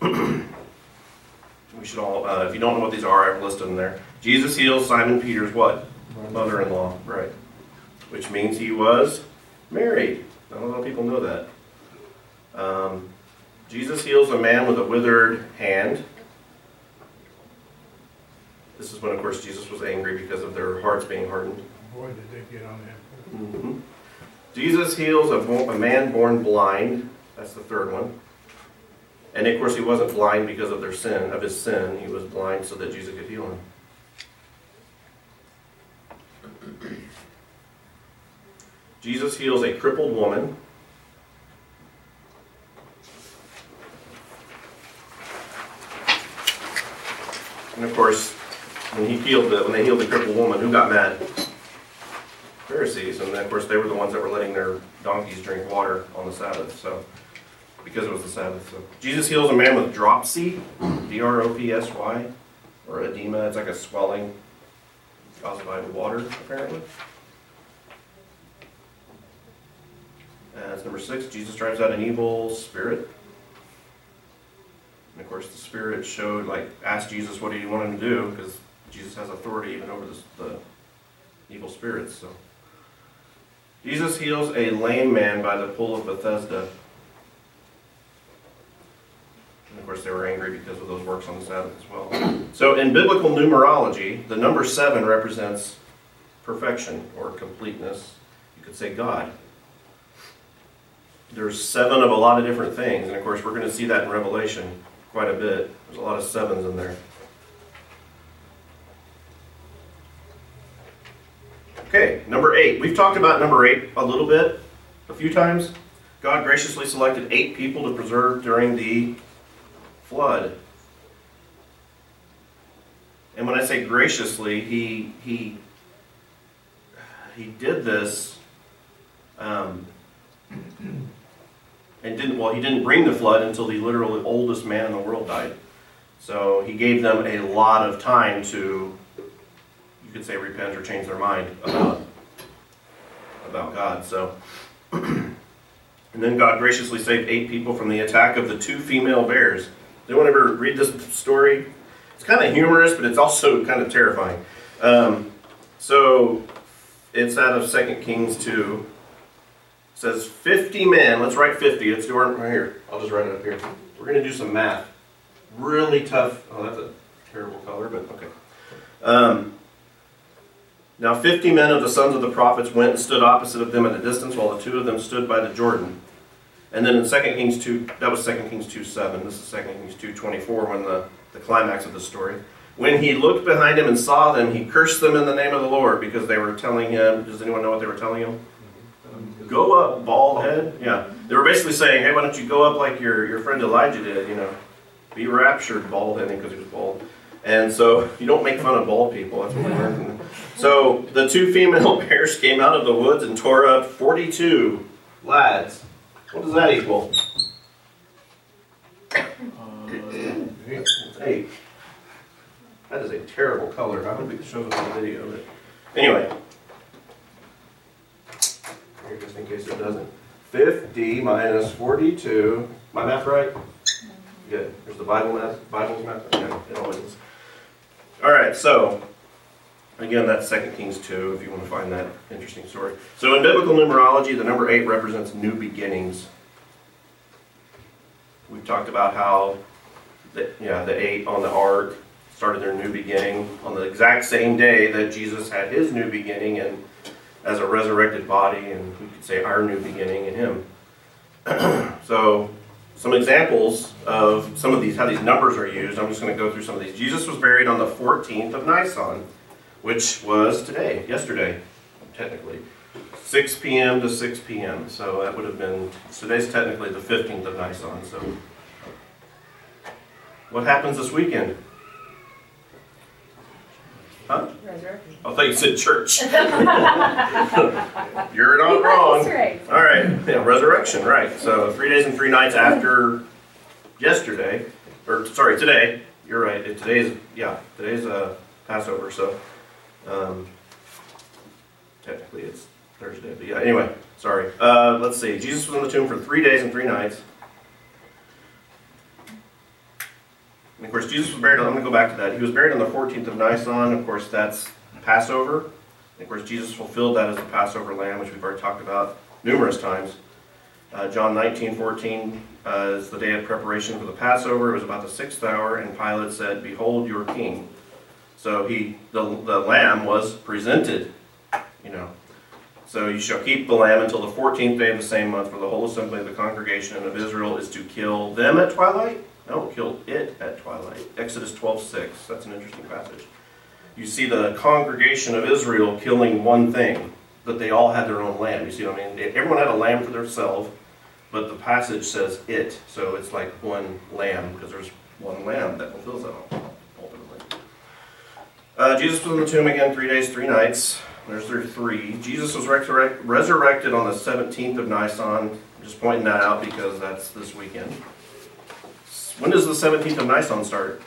[SPEAKER 1] we should all, uh, if you don't know what these are, I've listed them there. Jesus heals Simon Peter's what? Mother in law, right. Which means he was married. Not a lot of people know that. Um, Jesus heals a man with a withered hand. This is when, of course, Jesus was angry because of their hearts being hardened.
[SPEAKER 2] Boy, did they get on that.
[SPEAKER 1] Mhm. Jesus heals a, bo- a man born blind. That's the third one. And of course, he wasn't blind because of their sin, of his sin. He was blind so that Jesus could heal him. Jesus heals a crippled woman. And of course, when he healed the, when they healed the crippled woman, who got mad? Pharisees, and of course they were the ones that were letting their donkeys drink water on the Sabbath. So, because it was the Sabbath, so Jesus heals a man with dropsy, D-R-O-P-S-Y, or edema. It's like a swelling caused by the water, apparently. That's number six. Jesus drives out an evil spirit. And of course, the spirit showed, like, asked Jesus what he want him to do, because Jesus has authority even over this, the evil spirits. So. Jesus heals a lame man by the pool of Bethesda. And of course, they were angry because of those works on the Sabbath as well. So in biblical numerology, the number seven represents perfection or completeness. You could say God. There's seven of a lot of different things, and of course, we're going to see that in Revelation quite a bit. There's a lot of sevens in there. Okay, number eight. We've talked about number eight a little bit, a few times. God graciously selected eight people to preserve during the flood. And when I say graciously, he he he did this um, and didn't well he didn't bring the flood until the literal oldest man in the world died. So he gave them a lot of time to you could say repent or change their mind about about God. So and then God graciously saved eight people from the attack of the two female bears. Did anyone ever read this story? It's kind of humorous, but it's also kind of terrifying. Um, so it's out of 2 Kings 2. It says 50 men. Let's write 50. Let's do it right here. I'll just write it up here. We're to do some math. Really tough. Oh, that's a terrible color, but okay. Um, now 50 men of the sons of the prophets went and stood opposite of them at a distance, while the two of them stood by the Jordan. And then in 2 Kings 2, that was 2 Kings 2 7. This is 2 Kings 2 24, when the, the climax of the story. When he looked behind him and saw them, he cursed them in the name of the Lord because they were telling him. Does anyone know what they were telling him? Go up, bald head. Yeah. They were basically saying, hey, why don't you go up like your, your friend Elijah did, you know? Be raptured, bald heading because he was bald. And so you don't make fun of bald people. That's what we learned. So the two female bears came out of the woods and tore up 42 lads. What does that equal?
[SPEAKER 2] Uh, eight.
[SPEAKER 1] That is a terrible color. I hope it shows up on the video. But anyway, here just in case it doesn't. 50 minus 42. My math right? Good. There's the Bible math. Bible's math. Yeah, it always is. All right. So again, that's 2 Kings 2. If you want to find that interesting story. So in biblical numerology, the number eight represents new beginnings. We've talked about how the, yeah, the eight on the ark started their new beginning on the exact same day that Jesus had his new beginning and as a resurrected body, and we could say our new beginning in him. so, some examples of some of these, how these numbers are used. I'm just going to go through some of these. Jesus was buried on the 14th of Nisan, which was today, yesterday, technically. 6 p.m. to 6 p.m. So that would have been, today's technically the 15th of Nisan. So, what happens this weekend? Huh?
[SPEAKER 4] Resurrection.
[SPEAKER 1] I thought you said church. You're not wrong.
[SPEAKER 4] right.
[SPEAKER 1] All right, yeah, resurrection, right. So three days and three nights after yesterday, or sorry, today. You're right. Today's yeah, today's uh, Passover. So um, technically it's Thursday, but yeah. Anyway, sorry. Uh, let's see. Jesus was in the tomb for three days and three nights. And of course, Jesus was buried I'm going to go back to that. He was buried on the 14th of Nisan. Of course, that's Passover. And of course, Jesus fulfilled that as the Passover lamb, which we've already talked about numerous times. Uh, John 19, 14 uh, is the day of preparation for the Passover. It was about the sixth hour, and Pilate said, Behold your king. So he, the, the lamb was presented, you know. So you shall keep the lamb until the 14th day of the same month, for the whole assembly of the congregation of Israel is to kill them at twilight? No, kill it at twilight. Exodus 12, 6. That's an interesting passage. You see the congregation of Israel killing one thing, but they all had their own lamb. You see what I mean? Everyone had a lamb for themselves, but the passage says it. So it's like one lamb, because there's one lamb that fulfills that all. Uh, Jesus was in the tomb again three days, three nights. There's their three. Jesus was resurrect- resurrected on the 17th of Nisan. I'm just pointing that out because that's this weekend. When does the 17th of Nisan start?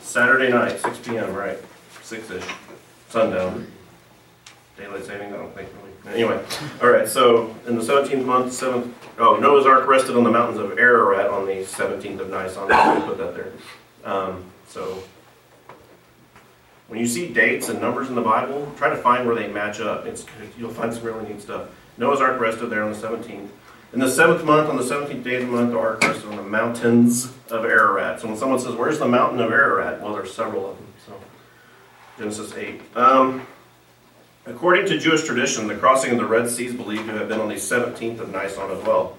[SPEAKER 1] Saturday night, 6 p.m., right? 6 ish. Sundown. Daylight saving, I don't think really. Anyway, all right, so in the 17th month, 7th, oh, Noah's Ark rested on the mountains of Ararat on the 17th of Nisan. Going put that there. Um, so when you see dates and numbers in the Bible, try to find where they match up. It's, you'll find some really neat stuff. Noah's Ark rested there on the 17th. In the seventh month, on the seventeenth day of the month, the ark rested on the mountains of Ararat. So when someone says, "Where's the mountain of Ararat?" Well, there's several of them. So Genesis eight. Um, according to Jewish tradition, the crossing of the Red Sea is believed to have been on the seventeenth of Nisan as well.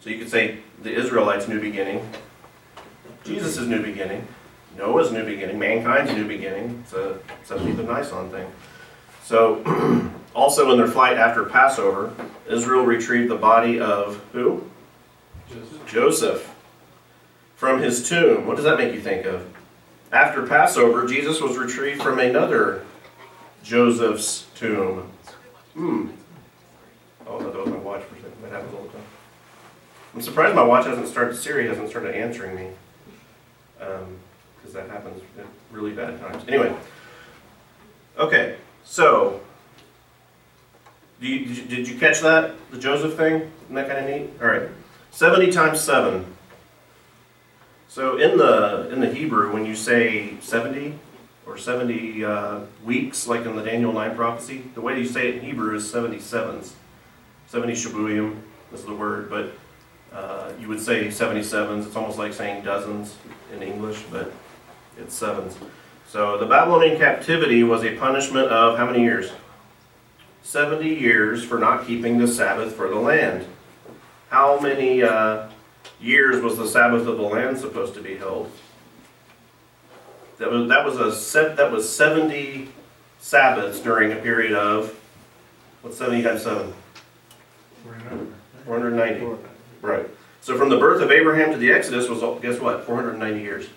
[SPEAKER 1] So you could say the Israelites' new beginning, Jesus' new beginning, Noah's new beginning, mankind's new beginning. It's a 17th of Nisan thing. So, also in their flight after Passover, Israel retrieved the body of who?
[SPEAKER 3] Just
[SPEAKER 1] Joseph from his tomb. What does that make you think of? After Passover, Jesus was retrieved from another Joseph's tomb. Hmm. Oh, that was my watch for a second. That happens all the time. I'm surprised my watch hasn't started, Siri hasn't started answering me. Because that happens at really bad times. Anyway. Okay, so. You, did you- did you catch that? The Joseph thing? Isn't that kind of neat? All right. 70 times 7. So in the in the Hebrew, when you say 70 or 70 uh, weeks, like in the Daniel 9 prophecy, the way you say it in Hebrew is 77s. 70 shabuim is the word, but uh, you would say 77s. It's almost like saying dozens in English, but it's sevens. So the Babylonian captivity was a punishment of how many years? 70 years for not keeping the Sabbath for the land. How many uh, years was the Sabbath of the land supposed to be held? That was that was a set that was 70 Sabbaths during a period of what's 70 times 7? 490. Right. So from the birth of Abraham to the Exodus was guess what? 490 years.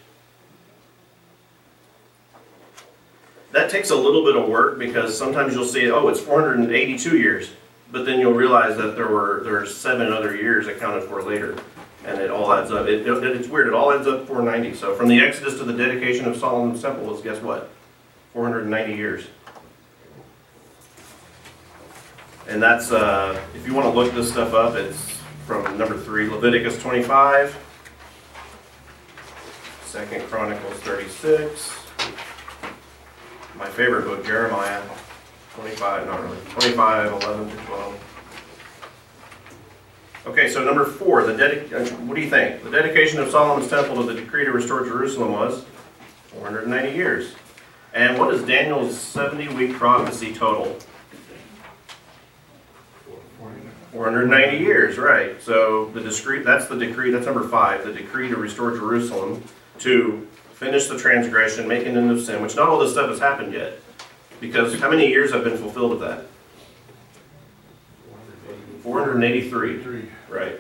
[SPEAKER 1] That takes a little bit of work because sometimes you'll see oh it's 482 years, but then you'll realize that there were there are seven other years accounted for later, and it all adds up. It, it- it's weird. It all adds up 490. So from the Exodus to the dedication of Solomon's temple was guess what? 490 years. And that's uh, if you want to look this stuff up, it's from number three, Leviticus 25, Second Chronicles 36, my favorite book, Jeremiah 25, not really, 25, 11 to 12. Okay, so number four, the dedic- uh, what do you think? The dedication of Solomon's temple to the decree to restore Jerusalem was 490 years. And what is Daniel's 70 week prophecy total? 490 years, right. So the decree, that's the decree, that's number five, the decree to restore Jerusalem, to finish the transgression, make an end of sin, which not all this stuff has happened yet. Because how many years have been fulfilled of that? 483, right.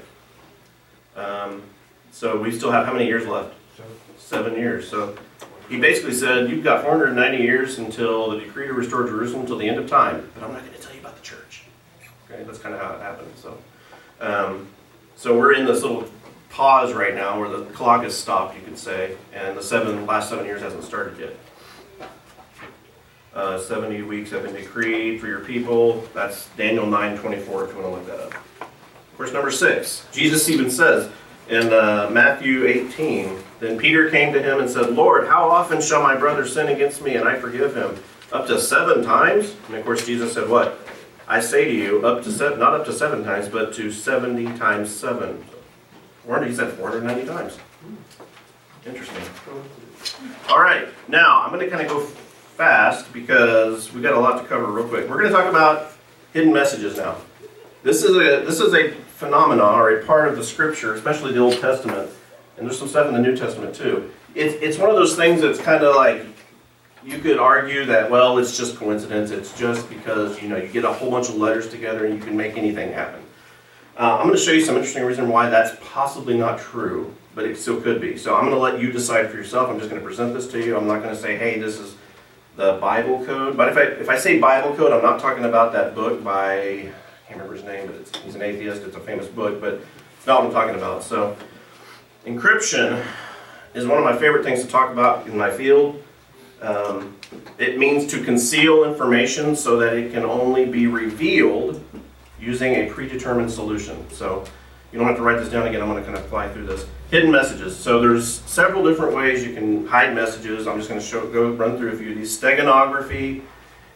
[SPEAKER 1] Um, so we still have how many years left? Seven years. So he basically said, You've got 490 years until the decree to restore Jerusalem until the end of time, but I'm not going to tell you about the church. Okay, that's kind of how it happened. So, um, so we're in this little pause right now where the clock has stopped, you could say, and the seven last seven years hasn't started yet. Uh, 70 weeks have been decreed for your people. That's Daniel 9 24, if you want to look that up. Course, number six, Jesus even says in uh, Matthew 18, Then Peter came to him and said, Lord, how often shall my brother sin against me and I forgive him? Up to seven times? And of course, Jesus said, What? I say to you, up to seven, not up to seven times, but to 70 times seven. 400, he said 490 times. Interesting. All right, now I'm going to kind of go fast because we got a lot to cover real quick. We're going to talk about hidden messages now. This is a this is a phenomenon or a part of the scripture, especially the Old Testament, and there's some stuff in the New Testament too. It's it's one of those things that's kind of like you could argue that well, it's just coincidence. It's just because you know you get a whole bunch of letters together and you can make anything happen. Uh, I'm going to show you some interesting reason why that's possibly not true, but it still could be. So I'm going to let you decide for yourself. I'm just going to present this to you. I'm not going to say, hey, this is the Bible code. But if I if I say Bible code, I'm not talking about that book by I can't remember his name, but he's an atheist. It's a famous book, but it's not what I'm talking about. So encryption is one of my favorite things to talk about in my field. Um, it means to conceal information so that it can only be revealed using a predetermined solution. So you don't have to write this down again. I'm going to kind of fly through this. Hidden messages. So there's several different ways you can hide messages. I'm just going to show, go run through a few of these. Steganography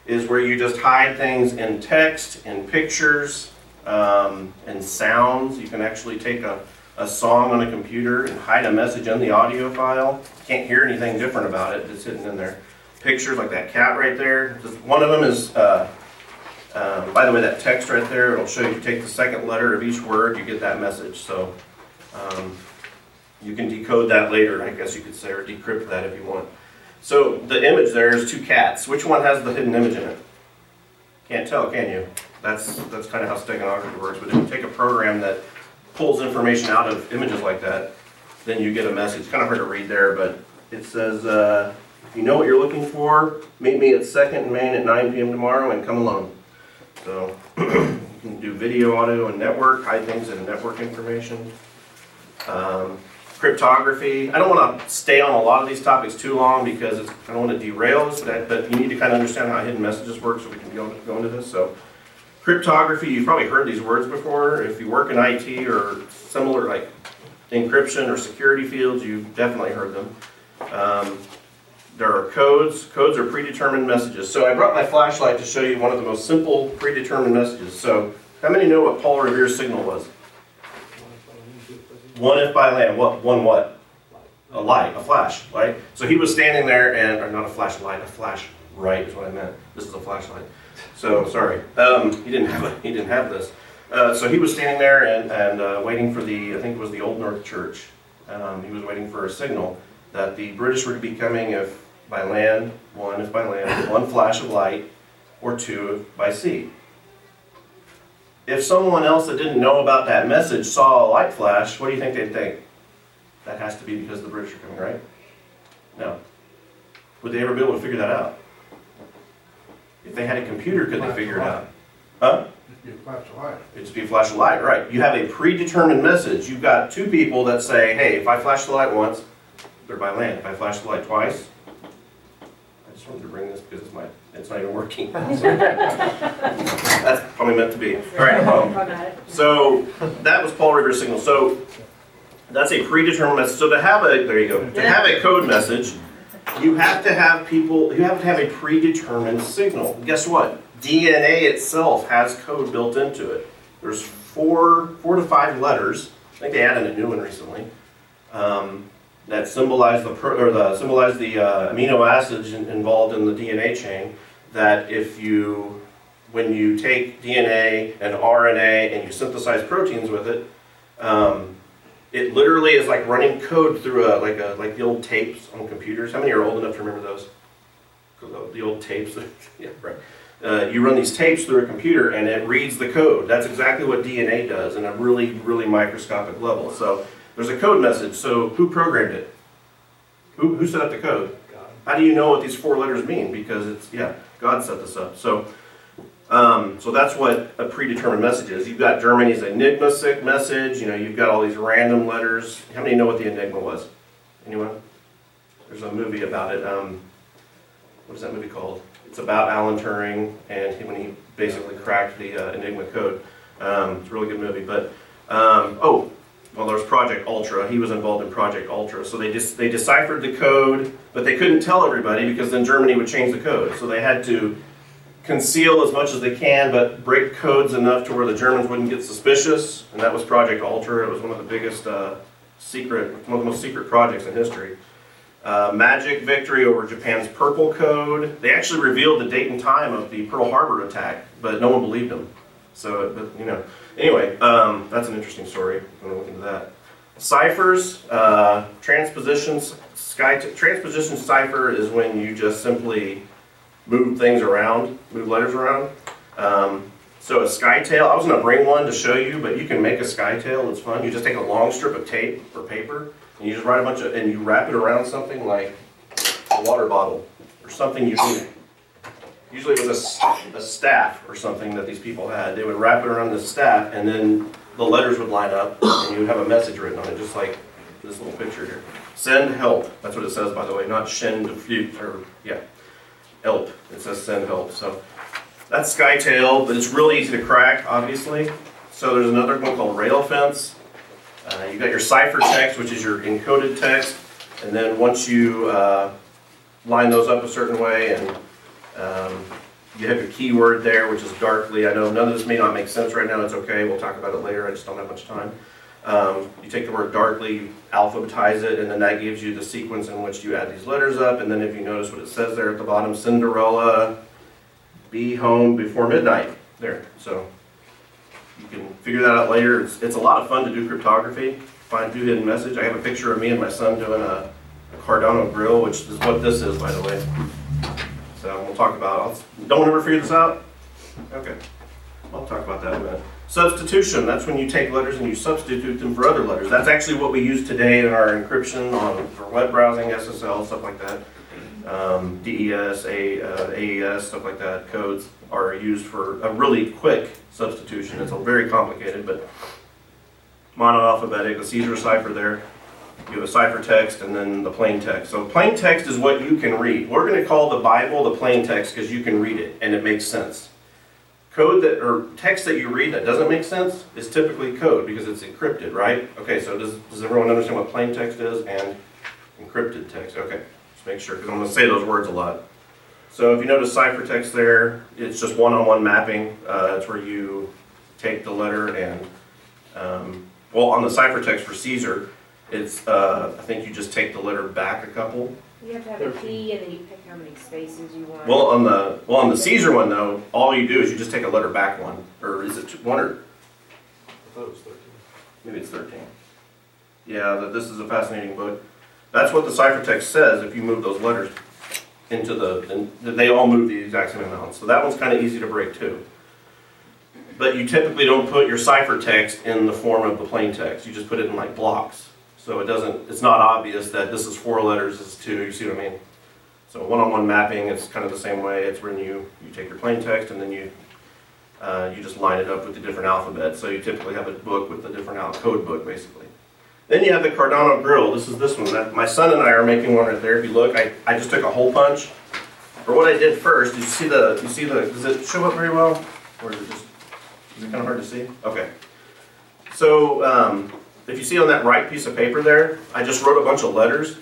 [SPEAKER 1] is where you just hide things in text, in pictures. um, and sounds. You can actually take a, a song on a computer and hide a message in the audio file. Can't hear anything different about it, it's hidden in there. Pictures like that cat right there. Just- One of them is, uh, um, by the way, that text right there, it'll show you take the second letter of each word, you get that message. So um, you can decode that later, I guess you could say, or decrypt that if you want. So the image there is two cats. Which one has the hidden image in it? Can't tell, can you? That's that's kind of how steganography works. But if you take a program that pulls information out of images like that, then you get a message. It's kind of hard to read there, but it says, uh, "If you know what you're looking for, meet me at Second and Main at 9 p.m. tomorrow, and come alone." So you can do video, audio, and network, hide things in network information. Um, cryptography. I don't want to stay on a lot of these topics too long because I don't want to derail us, but, but you need to kind of understand how hidden messages work so we can go, go into this. So, cryptography, you've probably heard these words before. If you work in IT or similar like encryption or security fields, you've definitely heard them. Um, there are codes. Codes are predetermined messages. So I brought my flashlight to show you one of the most simple predetermined messages. So how many know what Paul Revere's signal was? One if by land. What? One what? A light, a flash, right? So he was standing there, and or not a flashlight, a flash. Right is what I meant. This is a flashlight. So sorry, um, he didn't have a, he didn't have this. Uh, so he was standing there and, and uh, waiting for the I think it was the Old North Church. Um, he was waiting for a signal that the British were to be coming if by land, one if by land, one flash of light, or two if by sea. If someone else that didn't know about that message saw a light flash, what do you think they'd think? That has to be because the British are coming, right? No. Would they ever be able to figure that out? If they had a computer, could they figure it out? Huh?
[SPEAKER 2] Just be a flash of light.
[SPEAKER 1] It'd just be a flash of light, right? You have a predetermined message. You've got two people that say, hey, if I flash the light once, they're by land. If I flash the light twice, I wanted to bring this because it's my, it's not even working. That's probably meant to be. All right, no problem. So that was Paul Revere signal. So that's a predetermined message. So to have a there you go. To have a code message, you have to have people. You have to have a predetermined signal. Guess what? DNA itself has code built into it. There's four four to five letters. I think they added a new one recently. Um, that symbolize the pro, or the symbolize the uh, amino acids in- involved in the DNA chain. That if you when you take DNA and RNA and you synthesize proteins with it, um, it literally is like running code through a like a like the old tapes on computers. How many are old enough to remember those? The old tapes. yeah, right. Uh, you run these tapes through a computer and it reads the code. That's exactly what DNA does in a really, really microscopic level. So there's a code message. So who programmed it? Who, who set up the code? How do you know what these four letters mean? Because it's, yeah, God set this up. So um, so that's what a predetermined message is. You've got Germany's Enigma sick message. You know, you've got all these random letters. How many know what the Enigma was? Anyone? There's a movie about it. Um, what is that movie called? It's about Alan Turing and he, when he basically cracked the uh, Enigma code. Um, it's a really good movie. But um, oh, well, there was Project Ultra. He was involved in Project Ultra. So they just they deciphered the code, but they couldn't tell everybody because then Germany would change the code. So they had to conceal as much as they can, but break codes enough to where the Germans wouldn't get suspicious. And that was Project Ultra. It was one of the biggest uh, secret, one of the most secret projects in history. Uh, magic victory over Japan's Purple Code. They actually revealed the date and time of the Pearl Harbor attack, but no one believed them. So, but, you know, anyway, um, that's an interesting story. I'm going to look into that. Ciphers, uh, transpositions. Sky transposition cipher is when you just simply move things around, move letters around. Um, so a skytail, I was going to bring one to show you, but you can make a skytail. It's fun. You just take a long strip of tape or paper, and you just write a bunch of, and you wrap it around something like a water bottle or something you can. Usually it was a staff or something that these people had. They would wrap it around the staff, and then the letters would line up, and you would have a message written on it, just like this little picture here. Send help. That's what it says, by the way, not send or yeah help. It says send help. So that's Skytail, but it's really easy to crack, obviously. So there's another one called Rail Fence. Uh, you got your cipher text, which is your encoded text, and then once you uh, line those up a certain way and um, you have your keyword there, which is darkly. I know none of this may not make sense right now. It's okay. We'll talk about it later. I just don't have much time. Um, you take the word darkly, you alphabetize it, and then that gives you the sequence in which you add these letters up. And then if you notice what it says there at the bottom, Cinderella, be home before midnight. There. So you can figure that out later. It's, it's a lot of fun to do cryptography. Find through hidden message. I have a picture of me and my son doing a, a Cardano grille, which is what this is, by the way. So we'll talk about. I'll, don't ever figure this out. Okay, I'll talk about that in a minute. Substitution. That's when you take letters and you substitute them for other letters. That's actually what we use today in our encryption on for web browsing, SSL, stuff like that. Um, DES, A, uh, AES, stuff like that. Codes are used for a really quick substitution. It's a very complicated, but monoalphabetic. The Caesar cipher there. You have a ciphertext and then the plain text. So plain text is what you can read. We're going to call the Bible the plain text because you can read it and it makes sense. Code that or text that you read that doesn't make sense is typically code because it's encrypted, right? Okay, so does, does everyone understand what plain text is and encrypted text? Okay, just make sure because I'm going to say those words a lot. So if you notice ciphertext there, it's just one-on-one mapping. Uh, it's where you take the letter and um, well, on the ciphertext for Caesar, it's, uh, I think you just take the letter back a couple.
[SPEAKER 4] You have to have a key and then you pick how many spaces you want.
[SPEAKER 1] Well, on the, well, on the Caesar one though, all you do is you just take a letter back one, or is it two- one or,
[SPEAKER 3] I thought it was thirteen.
[SPEAKER 1] maybe it's thirteen. Yeah, that, this is a fascinating book. That's what the ciphertext says if you move those letters into the, and they all move the exact same amount. So that one's kind of easy to break too. But you typically don't put your ciphertext in the form of the plain text. You just put it in like blocks. So it doesn't, it's not obvious that this is four letters, this is two, you see what I mean? So one-on-one mapping, it's kind of the same way. It's when you, you take your plain text and then you, uh, you just line it up with the different alphabets. So you typically have a book with the different al- code book, basically. Then you have the Cardano grille. This is this one. That, my son and I are making one right there. If you look, I, I just took a hole punch. Or what I did first, you see the, you see the, does it show up very well? Or is it just, is it kind of hard to see? Okay. So, um, if you see on that right piece of paper there, I just wrote a bunch of letters,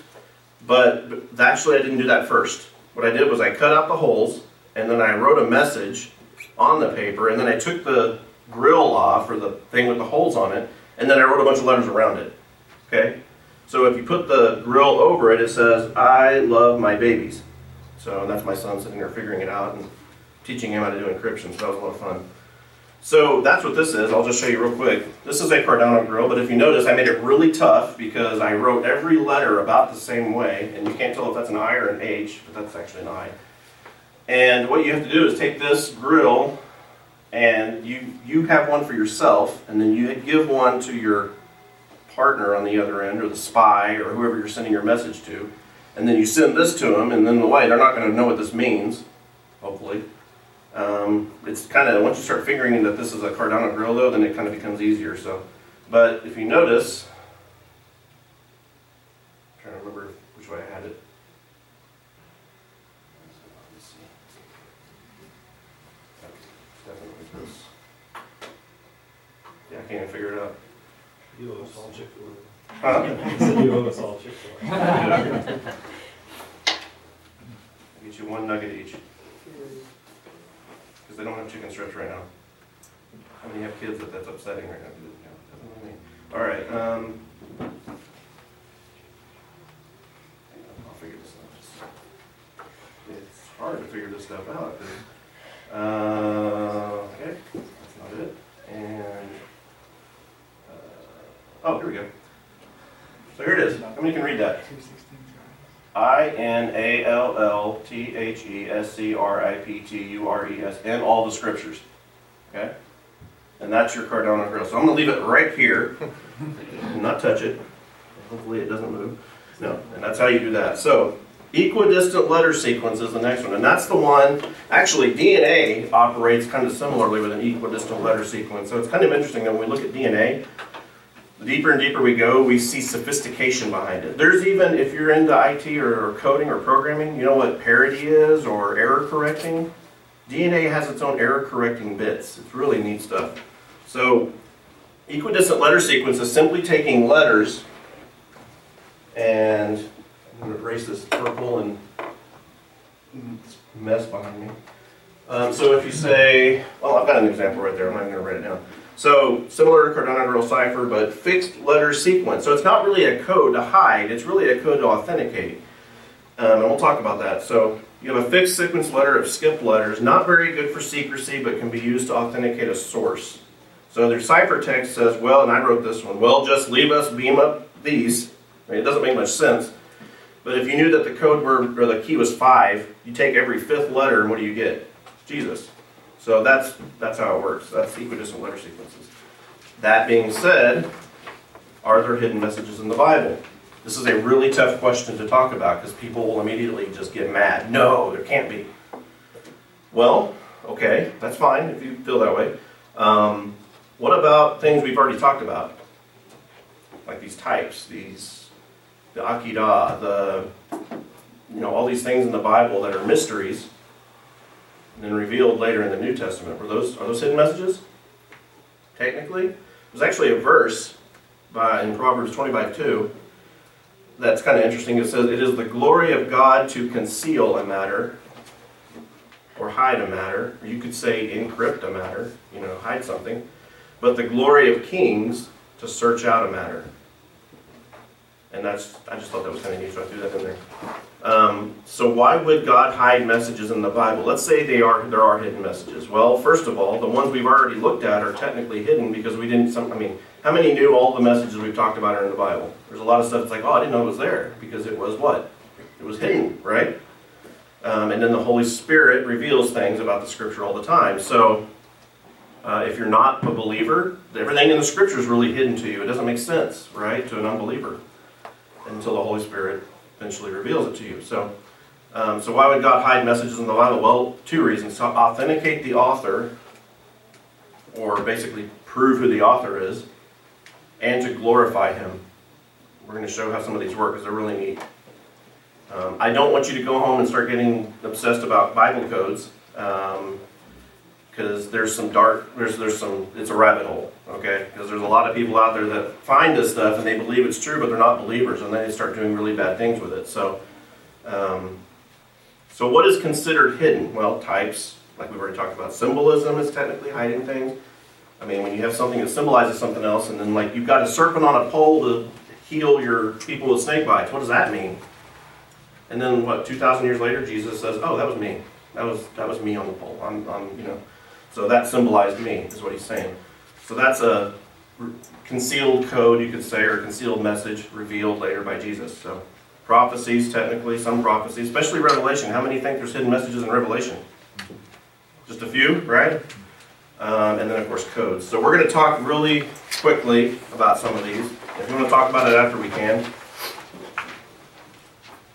[SPEAKER 1] but, actually I didn't do that first. What I did was I cut out the holes, and then I wrote a message on the paper, and then I took the grill off, or the thing with the holes on it, and then I wrote a bunch of letters around it. Okay? So if you put the grill over it, it says, I love my babies. So that's my son sitting there figuring it out and teaching him how to do encryption, so that was a lot of fun. So that's what this is. I'll just show you real quick. This is a Cardano grille, but if you notice, I made it really tough because I wrote every letter about the same way, and you can't tell if that's an I or an H, but that's actually an I. And what you have to do is take this grill, and you you have one for yourself, and then you give one to your partner on the other end, or the spy, or whoever you're sending your message to, and then you send this to them, and then the way they're not going to know what this means, hopefully. Um, it's kind of once you start figuring that this is a Cardano grille, though, then it kind of becomes easier. So, but if you notice, I'm trying to remember which way I had it. Definitely this. Yeah, I can't even figure it out.
[SPEAKER 2] You owe us all Chick-fil-A.
[SPEAKER 1] Huh?
[SPEAKER 2] Said you owe us all Chick-fil-A.
[SPEAKER 1] Get you one nugget each. Because they don't have chicken strips right now. How many have kids that that's upsetting right now? Yeah. All right, um. I'll figure this out. It's hard to figure this stuff out. 'cause, Uh, okay, that's not it. And, uh, oh, here we go. So here it is. How many can read that? I N A L L T H E S C R I P T U R E S in all the scriptures. Okay? And that's your Cardano grille. So I'm going to leave it right here and not touch it. Hopefully it doesn't move. No, and that's how you do that. So equidistant letter sequence is the next one. And that's the one, actually, DNA operates kind of similarly with an equidistant letter sequence. So it's kind of interesting that when we look at DNA, the deeper and deeper we go, we see sophistication behind it. There's even, if you're into IT or, coding or programming, you know what parity is or error correcting? DNA has its own error correcting bits. It's really neat stuff. So, equidistant letter sequence is simply taking letters and I'm going to erase this purple and mess behind me. Um, so if you say, well, I've got an example right there. I'm not going to write it down. So similar to Cardano Grille Cipher, but fixed letter sequence. So it's not really a code to hide. It's really a code to authenticate. Um, and we'll talk about that. So you have a fixed sequence letter of skipped letters, not very good for secrecy, but can be used to authenticate a source. So their ciphertext says, well, and I wrote this one, well, just leave us beam up these. I mean, it doesn't make much sense. But if you knew that the code word or the key was five, you take every fifth letter, and what do you get? Jesus. So that's that's how it works. That's equidistant letter sequences. That being said, are there hidden messages in the Bible? This is a really tough question to talk about because people will immediately just get mad. No, there can't be. Well, okay, that's fine if you feel that way. Um, what about things we've already talked about? Like these types, these the Akedah, the you know, all these things in the Bible that are mysteries and then revealed later in the New Testament. Were those are those hidden messages? Technically? There's actually a verse by in Proverbs 25 2 that's kind of interesting. It says, It is the glory of God to conceal a matter or hide a matter, or you could say encrypt a matter, you know, hide something, but the glory of kings to search out a matter. And that's, I just thought that was kind of neat, so I threw that in there. Um, so why would God hide messages in the Bible? Let's say they are there are hidden messages. Well, first of all, the ones we've already looked at are technically hidden because we didn't. Some, I mean, how many knew all the messages we've talked about are in the Bible? There's a lot of stuff that's like, oh, I didn't know it was there because it was what? It was hidden, right? Um, and then the Holy Spirit reveals things about the Scripture all the time. So. Uh, if you're not a believer, everything in the scripture is really hidden to you. It doesn't make sense, right, to an unbeliever until the Holy Spirit eventually reveals it to you. So, um, so why would God hide messages in the Bible? Well, two reasons: to authenticate the author, or basically prove who the author is, and to glorify Him. We're going to show how some of these work because they're really neat. Um, I don't want you to go home and start getting obsessed about Bible codes. Um, because there's some dark there's there's some it's a rabbit hole okay? Because there's a lot of people out there that find this stuff and they believe it's true but they're not believers and they start doing really bad things with it. So um, so what is considered hidden? Well types like we've already talked about. Symbolism is technically hiding things. I mean when you have something that symbolizes something else and then like you've got a serpent on a pole to heal your people with snake bites what does that mean? And then what 2000 years later jesus says oh that was me. That was that was me on the pole. I'm, I'm you know so that symbolized me, is what he's saying. So that's a concealed code, you could say, or concealed message revealed later by Jesus. So prophecies, technically, some prophecies, especially Revelation. How many think there's hidden messages in Revelation? Just a few, right? Um, and then, of course, codes. So we're going to talk really quickly about some of these. If you want to talk about it after, we can.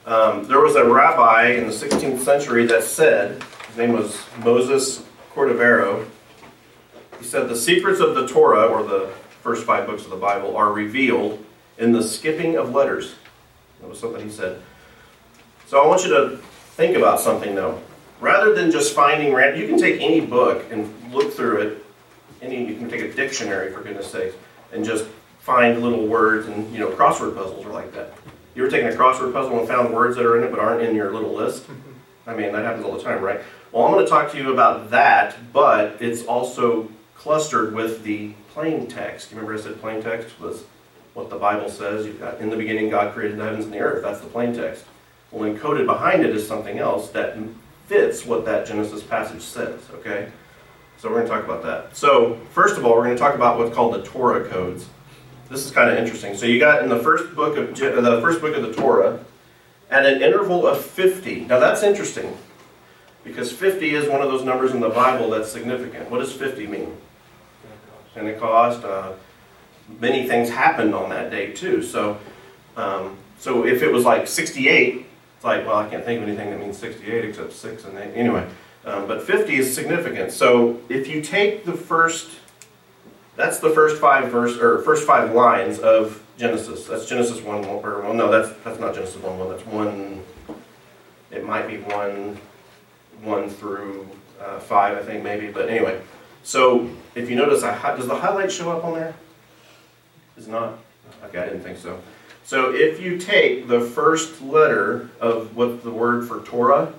[SPEAKER 1] Um, there was a rabbi in the 16th century that said, his name was Moses Cordovero, he said the secrets of the Torah, or the first five books of the Bible, are revealed in the skipping of letters. That was something he said. So I want you to think about something though. Rather than just finding random, you can take any book and look through it. Any, you can take a dictionary for goodness sakes, and just find little words and you know crossword puzzles are like that. You ever taken a crossword puzzle and found words that are in it but aren't in your little list? I mean that happens all the time, right? Well, I'm going to talk to you about that, but it's also clustered with the plain text. You remember I said plain text was what the Bible says. You've got in the beginning God created the heavens and the earth. That's the plain text. Well, encoded behind it is something else that fits what that Genesis passage says. Okay, so we're going to talk about that. So first of all, we're going to talk about what's called the Torah codes. This is kind of interesting. So you got in the first book of uh, the first book of the Torah, at an interval of fifty. Now that's interesting because 50 is one of those numbers in the Bible that's significant. What does 50 mean? Pentecost. Uh, many things happened on that day too. So, um, so if it was like 68, it's like, well, I can't think of anything that means 68 except 6 and 8. Anyway, um, but 50 is significant. So if you take the first, that's the first five verse or first five lines of Genesis. That's Genesis 1, or well, no, that's that's not Genesis 1 1. That's one. It might be one 1 through uh, 5, I think, maybe. But anyway, so if you notice, does the highlight show up on there? Is not? Okay, I didn't think so. So if you take the first letter of what the word for Torah,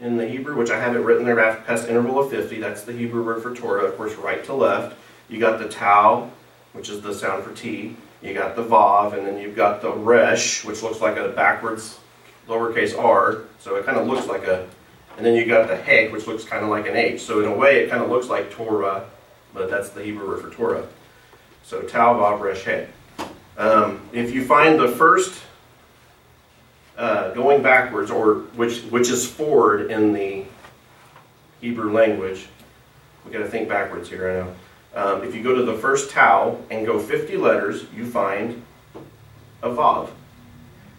[SPEAKER 1] in the Hebrew, which I have it written there after past interval of 50. That's the Hebrew word for Torah, of course, right to left. You got the Tau, which is the sound for T. You got the Vav, and then you've got the Resh, which looks like a backwards lowercase r. So it kind of looks like a, and then you got the Hek, which looks kind of like an H. So in a way, it kind of looks like Torah, but that's the Hebrew word for Torah. So Tau, Vav, Resh, Hek. Um, if you find the first uh, going backwards, or which which is forward in the Hebrew language, we got to think backwards here. I know. Um, if you go to the first Tau and go 50 letters, you find a Vav.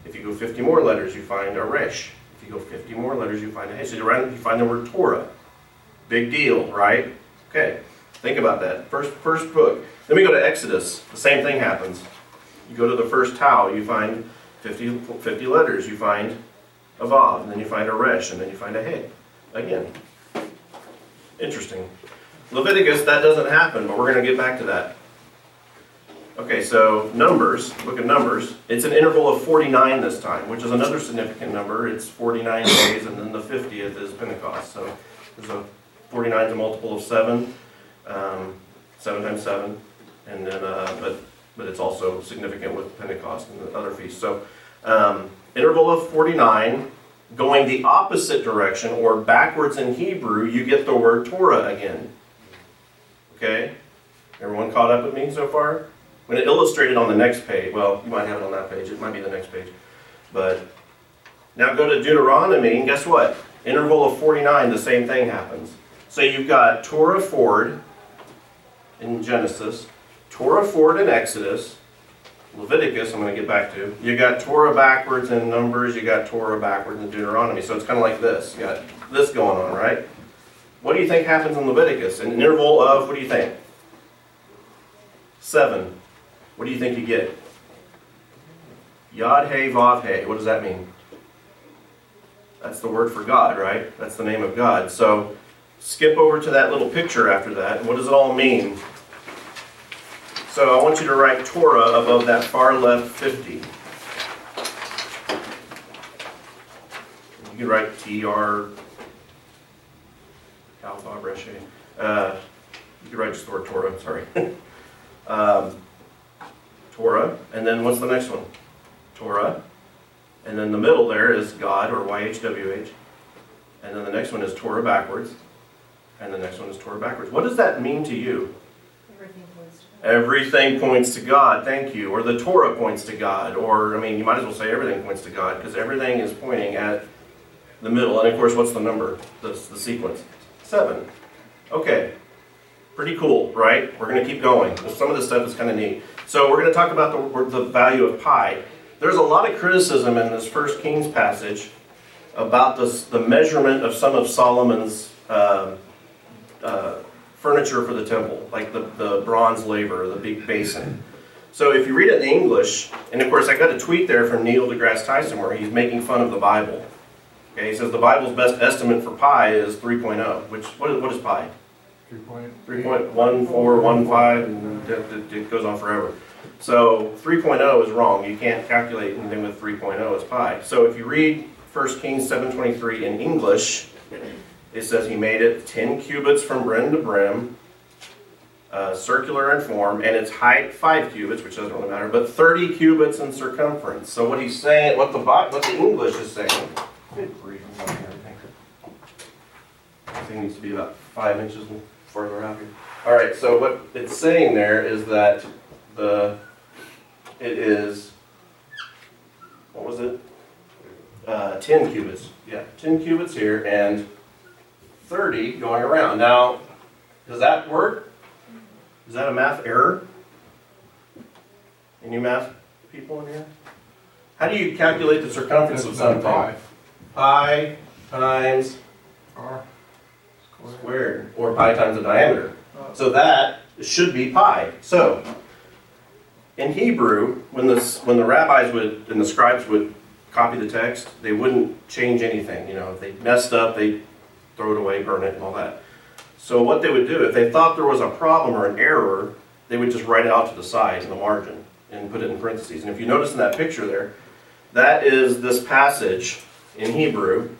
[SPEAKER 1] If you go 50 more letters, you find a Resh. If you go 50 more letters, you find a He. So you find the word Torah. Big deal, right? Okay. Think about that. First, first book. Then we go to Exodus. The same thing happens. You go to the first Tau, you find 50, 50 letters, you find a Vav, and then you find a Resh, and then you find a He. Again. Interesting. Leviticus, that doesn't happen, but we're going to get back to that. Okay, so Numbers, book of Numbers, it's an interval of 49 this time, which is another significant number. It's 49 days, and then the 50th is Pentecost. So there's a 49 is a multiple of 7, um, 7 times 7, and then, uh, but but it's also significant with Pentecost and the other feasts. So, um, interval of 49, going the opposite direction or backwards in Hebrew, you get the word Torah again. Okay? Everyone caught up with me so far? When it illustrated on the next page, well, you might have it on that page, it might be the next page. But now go to Deuteronomy, and guess what? Interval of 49, the same thing happens. So you've got Torah forward in Genesis, Torah forward in Exodus, Leviticus, I'm going to get back to. You got Torah backwards in Numbers, you got Torah backwards in Deuteronomy. So it's kind of like this. You got this going on, right? What do you think happens in Leviticus? An interval of, what do you think? Seven. What do you think you get? Yod He Vav He. What does that mean? That's the word for God, right? That's the name of God. So skip over to that little picture after that. What does it all mean? So I want you to write Torah above that far left 50. You can write T-R, Alpha. Uh, you can write just the word Torah, sorry. um, Torah, and then what's the next one? Torah. And then the middle there is God, or YHWH. And then the next one is Torah backwards. And the next one is Torah backwards. What does that mean to you? Everything points to God. Everything points to God, thank you. Or the Torah points to God. Or, I mean, you might as well say everything points to God because everything is pointing at the middle. And of course, what's the number? The, the sequence? Seven. Okay. Pretty cool, right? We're going to keep going. Some of this stuff is kind of neat. So, we're going to talk about the, the value of pi. There's a lot of criticism in this First Kings passage about this, the measurement of some of Solomon's. Uh, uh, furniture for the temple, like the, the bronze laver, the big basin. So if you read it in English, and of course I got a tweet there from Neil deGrasse Tyson where he's making fun of the Bible. Okay, he says the Bible's best estimate for pi is 3.0, which, what is, what is pi? 3.1415, and it, it goes on forever. So 3.0 is wrong. You can't calculate anything with 3.0 as pi. So if you read 1 Kings 7.23 in English, it says he made it 10 cubits from brim to brim, uh, circular in form, and its height 5 cubits, which doesn't really matter, but 30 cubits in circumference. So what he's saying, what the what the English is saying, everything needs to be about 5 inches further out here. All right, so what it's saying there is that the it is what was it? Uh, 10 cubits. Yeah, 10 cubits here and 30 going around. Now, does that work? Is that a math error? Any math people in here? How do you calculate the circumference of something? Pi. Times
[SPEAKER 3] R
[SPEAKER 1] squared, or pi times the diameter. Oh. So that should be pi. So, in Hebrew, when the, when the rabbis would and the scribes would copy the text, they wouldn't change anything. You know, if they messed up, they throw it away, burn it, and all that. So what they would do, if they thought there was a problem or an error, they would just write it out to the side in the margin and put it in parentheses. And if you notice in that picture there, that is this passage in Hebrew.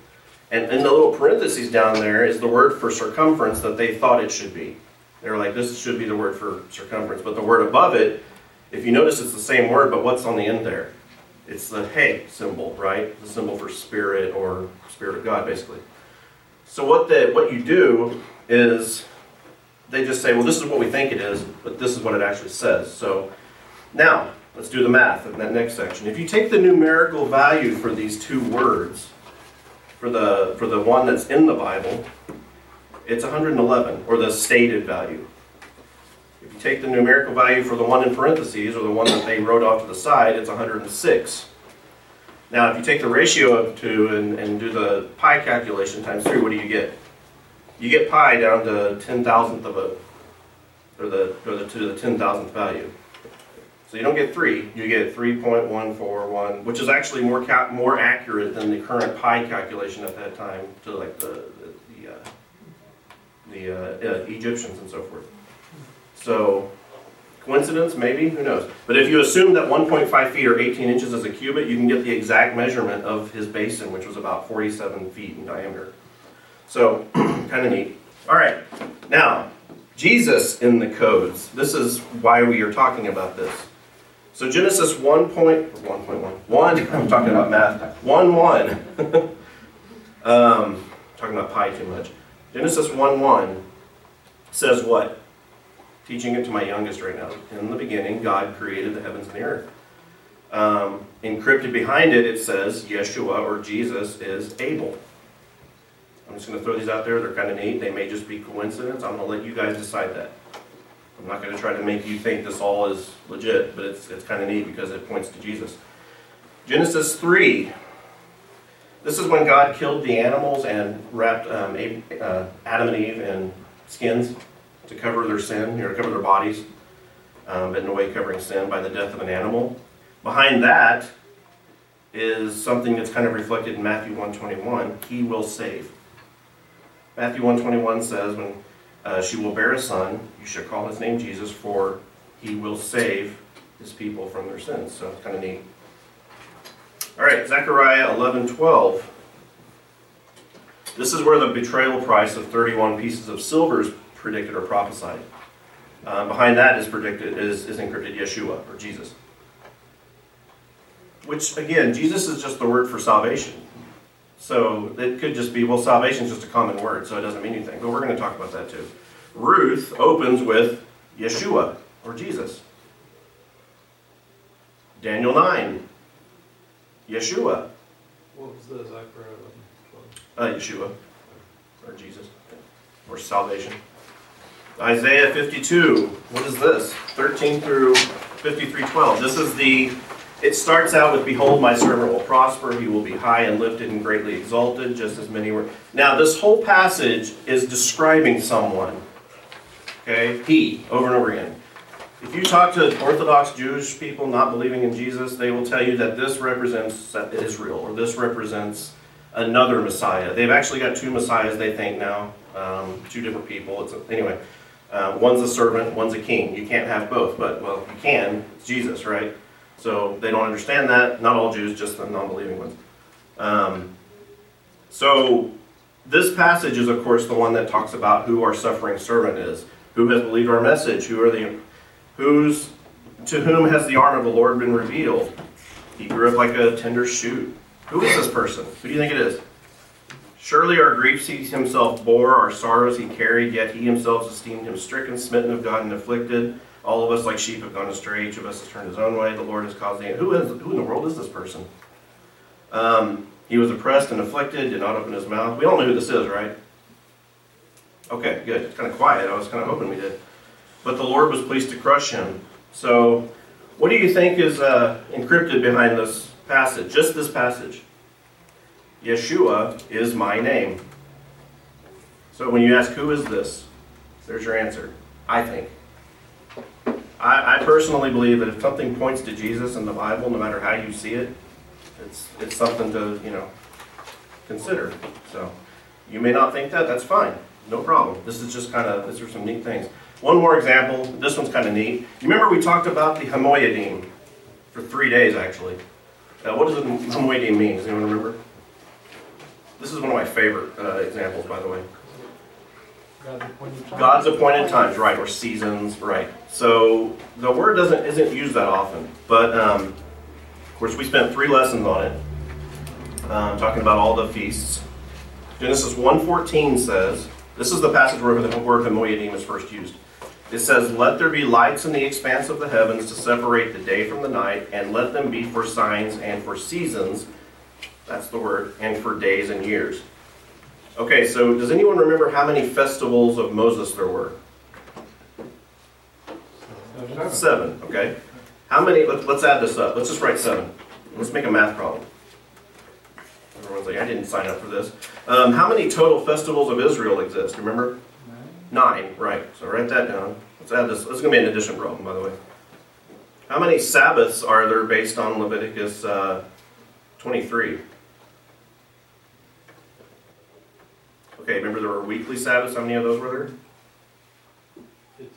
[SPEAKER 1] And in the little parentheses down there is the word for circumference that they thought it should be. They were like, this should be the word for circumference. But the word above it, if you notice, it's the same word, but what's on the end there? It's the hey symbol, right? The symbol for spirit or spirit of God, basically. So what the what you do is they just say, well, this is what we think it is, but this is what it actually says. So now let's do the math in that next section. If you take the numerical value for these two words, for the for the one that's in the Bible, it's 111, or the stated value. If you take the numerical value for the one in parentheses, or the one that they wrote off to the side, it's 106. Now, if you take the ratio of two and, and do the pi calculation times three, what do you get? You get pi down to 10 thousandth of a, or the, or the to the 10 thousandth value. So you don't get three, you get 3.141, which is actually more more accurate than the current pi calculation at that time to like the, the, the, uh, the uh, uh, Egyptians and so forth. So, coincidence, maybe, who knows? But if you assume that 1.5 feet or 18 inches is a cubit, you can get the exact measurement of his basin, which was about 47 feet in diameter. So, kind of neat. All right, now, Jesus in the codes. This is why we are talking about this. So Genesis 1 point, 1.1, 1, I'm talking about math, 1 1. um, talking about pi too much. Genesis 1 1 says what? Teaching it to my youngest right now. In the beginning, God created the heavens and the earth. Um, encrypted behind it, it says Yeshua or Jesus is able. I'm just going to throw these out there. They're kind of neat. They may just be coincidence. I'm going to let you guys decide that. I'm not going to try to make you think this all is legit, but it's, it's kind of neat because it points to Jesus. Genesis 3. This is when God killed the animals and wrapped um, uh, Adam and Eve in skins to cover their sin, or cover their bodies, um, but in a way covering sin by the death of an animal. Behind that is something that's kind of reflected in Matthew 121. He will save. Matthew 121 says, when uh, she will bear a son. You shall call his name Jesus, for he will save his people from their sins. So it's kind of neat. All right, Zechariah 11 12. This is where the betrayal price of 31 pieces of silver is predicted or prophesied. Uh, behind that is predicted is, is encrypted Yeshua or Jesus. Which again, Jesus is just the word for salvation. So it could just be, well, salvation is just a common word, so it doesn't mean anything. But we're going to talk about that too. Ruth opens with Yeshua, or Jesus. Daniel 9, Yeshua.
[SPEAKER 2] What was the Zechariah
[SPEAKER 1] Uh, Yeshua, or Jesus, or salvation. Isaiah 52, what is this? 13 through 53, 12. This is the it starts out with, Behold, my servant will prosper. He will be high and lifted and greatly exalted, just as many were. Now, this whole passage is describing someone. Okay? He, over and over again. If you talk to Orthodox Jewish people not believing in Jesus, they will tell you that this represents Israel, or this represents another Messiah. They've actually got two Messiahs, they think now, um, two different people. It's a, anyway, uh, one's a servant, one's a king. You can't have both, but, well, you can. It's Jesus, right? So they don't understand that. Not all Jews, just the non-believing ones. Um, so this passage is, of course, the one that talks about who our suffering servant is, who has believed our message, who are the, who's, to whom has the arm of the Lord been revealed. He grew up like a tender shoot. Who is this person? Who do you think it is? Surely our griefs he himself bore, our sorrows he carried, yet he himself esteemed him stricken, smitten of God, and afflicted. All of us, like sheep, have gone astray. Each of us has turned his own way. The Lord has caused the. Who, is, who in the world is this person? Um, he was oppressed and afflicted, did not open his mouth. We all know who this is, right? Okay, good. It's kind of quiet. I was kind of hoping we did. But the Lord was pleased to crush him. So, what do you think is uh, encrypted behind this passage? Just this passage. Yeshua is my name. So, when you ask, who is this? There's your answer. I think. I, I personally believe that if something points to Jesus in the Bible, no matter how you see it, it's, it's something to, you know, consider. So you may not think that, that's fine. No problem. This is just kind of, these are some neat things. One more example. This one's kind of neat. You remember we talked about the Hamoyadim for three days, actually. Uh, what does the Hamoyadim mean? Does anyone remember? This is one of my favorite uh, examples, by the way.
[SPEAKER 3] God's appointed.
[SPEAKER 1] God's appointed times, right, or seasons, right. So the word doesn't isn't used that often, but um, of course we spent three lessons on it, um, talking about all the feasts. Genesis 1:14 says, this is the passage where the word Hamoyadim is first used. It says, "Let there be lights in the expanse of the heavens to separate the day from the night, and let them be for signs and for seasons." That's the word, and for days and years. Okay, so does anyone remember how many festivals of Moses there were? Seven, okay. How many, let's, let's add this up. Let's just write seven. Let's make a math problem. Everyone's like, I didn't sign up for this. Um, how many total festivals of Israel exist? Remember? Nine, right. So write that down. Let's add this. This is going to be an addition problem, by the way. How many Sabbaths are there based on Leviticus uh, 23? Okay, remember there were weekly Sabbaths. How many of those were there?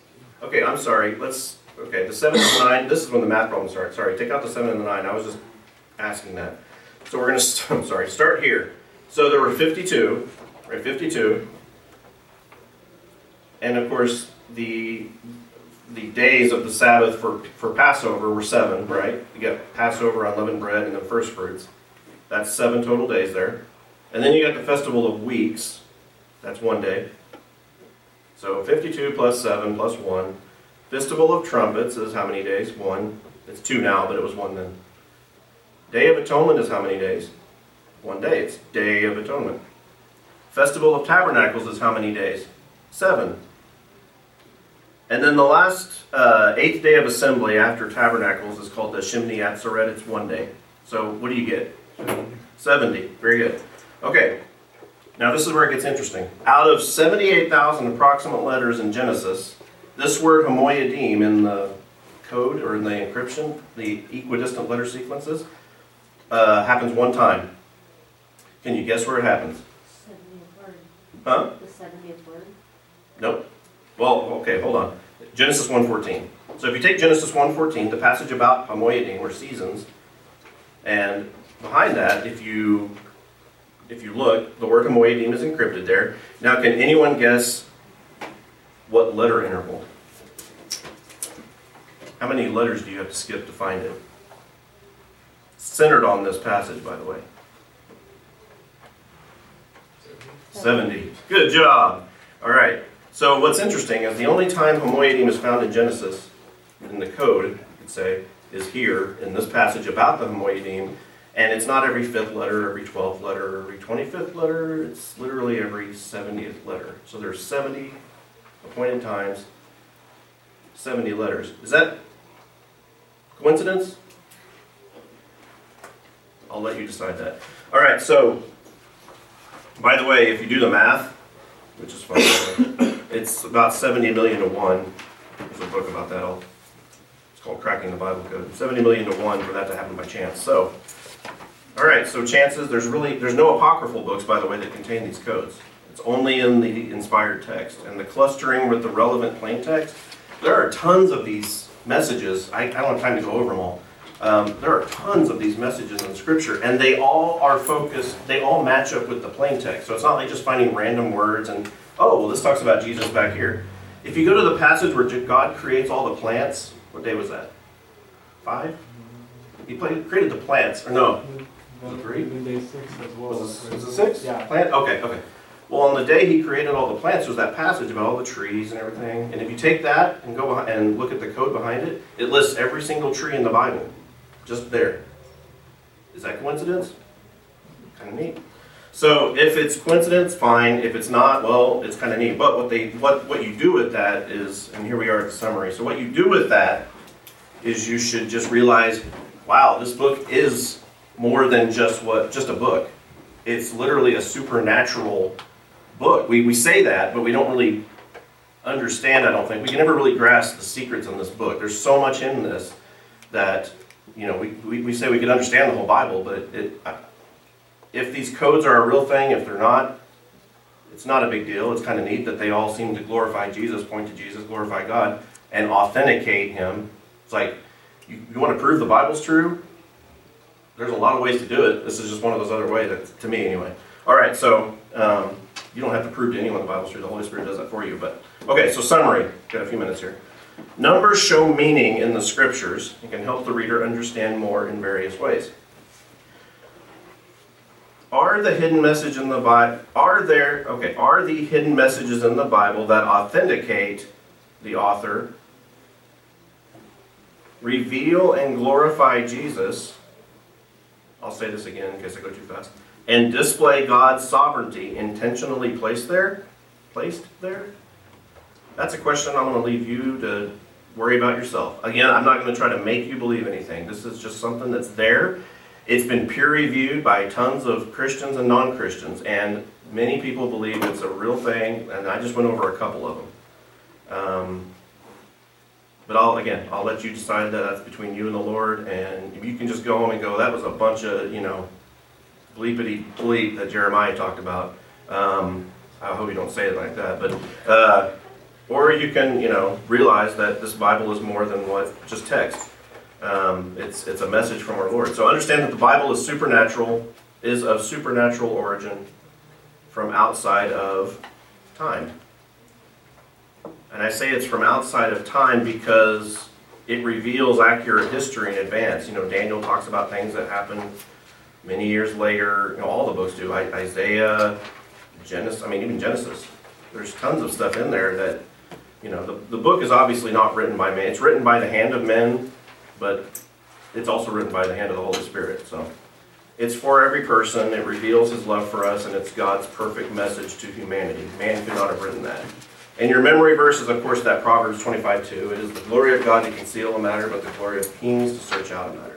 [SPEAKER 1] Okay, I'm sorry. Let's. Okay, the seven and the nine. This is when the math problem starts. Sorry, take out the seven and the nine. I was just asking that. So we're gonna. St- I'm sorry. Start here. So there were 52, right? 52, and of course the the days of the Sabbath for for Passover were seven, right? You got Passover, unleavened bread, and then first fruits. That's seven total days there. And then you got the festival of weeks. That's one day. So 52 plus 7 plus 1. Festival of Trumpets is how many days? One. It's two now, but it was one then. Day of Atonement is how many days? One day. It's Day of Atonement. Festival of Tabernacles is how many days? Seven. And then the last uh, eighth day of assembly after Tabernacles is called the Shemini Atzeret. It's one day. So what do you get? 70. Very good. Okay. Now this is where it gets interesting. Out of 78,000 approximate letters in Genesis, this word homoyadim in the code or in the encryption, the equidistant letter sequences, uh, happens one time. Can you guess where it happens?
[SPEAKER 4] Seventieth word.
[SPEAKER 1] Huh?
[SPEAKER 4] The seventieth word.
[SPEAKER 1] Nope. Well, okay, hold on. Genesis 1.14. So if you take Genesis 1.14, the passage about homoyadim or seasons, and behind that, if you if you look, the word homoyadim is encrypted there. Now, can anyone guess what letter interval? How many letters do you have to skip to find it? Centered on this passage, by the way. 70. Good job. All right. So what's interesting is the only time homoyadim is found in Genesis, in the code, you could say, is here in this passage about the homoyadim, and it's not every fifth letter, every twelfth letter, every twenty-fifth letter. It's literally every seventieth letter. So there's seventy appointed times, seventy letters. Is that coincidence? I'll let you decide that. All right. So, by the way, if you do the math, which is fun. It's about 70 million to 1. There's a book about that. I'll, it's called Cracking the Bible Code. 70 million to 1 for that to happen by chance. So, all right, so chances, there's really, there's no apocryphal books, by the way, that contain these codes. It's only in the inspired text. And the clustering with the relevant plain text, there are tons of these messages. I, I don't have time to go over them all. Um, there are tons of these messages in Scripture, and they all are focused, they all match up with the plain text. So it's not like just finding random words and, oh, well, this talks about Jesus back here. If you go to the passage where God creates all the plants, what day was that? Five? He played, created the plants, or no, Was it three?
[SPEAKER 3] Day six as well.
[SPEAKER 1] was it, was it six?
[SPEAKER 3] Yeah.
[SPEAKER 1] Plant? Okay, okay. Well, on the day he created all the plants, there's that passage about all the trees and everything. And if you take that and go and look at the code behind it, it lists every single tree in the Bible, just there. Is that coincidence? Kind of neat. So if it's coincidence, fine. If it's not, well, it's kind of neat. But what they, what what you do with that is, and here we are at the summary. So what you do with that is you should just realize, wow, this book is more than just what just a book. It's literally a supernatural book. We, we say that, but we don't really understand, I don't think. We can never really grasp the secrets in this book. There's so much in this that, you know, we, we, we say we can understand the whole Bible, but it, if these codes are a real thing, if they're not, it's not a big deal. It's kind of neat that they all seem to glorify Jesus, point to Jesus, glorify God, and authenticate Him. It's like, you, you want to prove the Bible's true? There's a lot of ways to do it. This is just one of those other ways, that, to me anyway. All right, so um, you don't have to prove to anyone the Bible's true. The Holy Spirit does that for you. But okay, so summary. Got a few minutes here. Numbers show meaning in the scriptures and can help the reader understand more in various ways. Are the hidden message in the Bible? Are there okay? Are the hidden messages in the Bible that authenticate the author, reveal and glorify Jesus? I'll say this again in case I go too fast. And display God's sovereignty intentionally placed there? Placed there? That's a question I'm going to leave you to worry about yourself. Again, I'm not going to try to make you believe anything. This is just something that's there. It's been peer reviewed by tons of Christians and non Christians, and many people believe it's a real thing, and I just went over a couple of them. Um, but I'll again, I'll let you decide that that's between you and the Lord, and you can just go home and go, that was a bunch of you know, bleepity bleep that Jeremiah talked about. Um, I hope you don't say it like that, but uh, or you can you know realize that this Bible is more than what just text. Um, it's it's a message from our Lord. So understand that the Bible is supernatural, is of supernatural origin, from outside of time. And I say it's from outside of time because it reveals accurate history in advance. You know, Daniel talks about things that happened many years later. You know, all the books do. Isaiah, Genesis. I mean, even Genesis. There's tons of stuff in there that, you know, the, the book is obviously not written by man. It's written by the hand of men, but it's also written by the hand of the Holy Spirit. So it's for every person. It reveals His love for us, and it's God's perfect message to humanity. Man could not have written that. And your memory verse is, of course, that Proverbs 25 2. It is the glory of God to conceal a matter, but the glory of kings to search out a matter.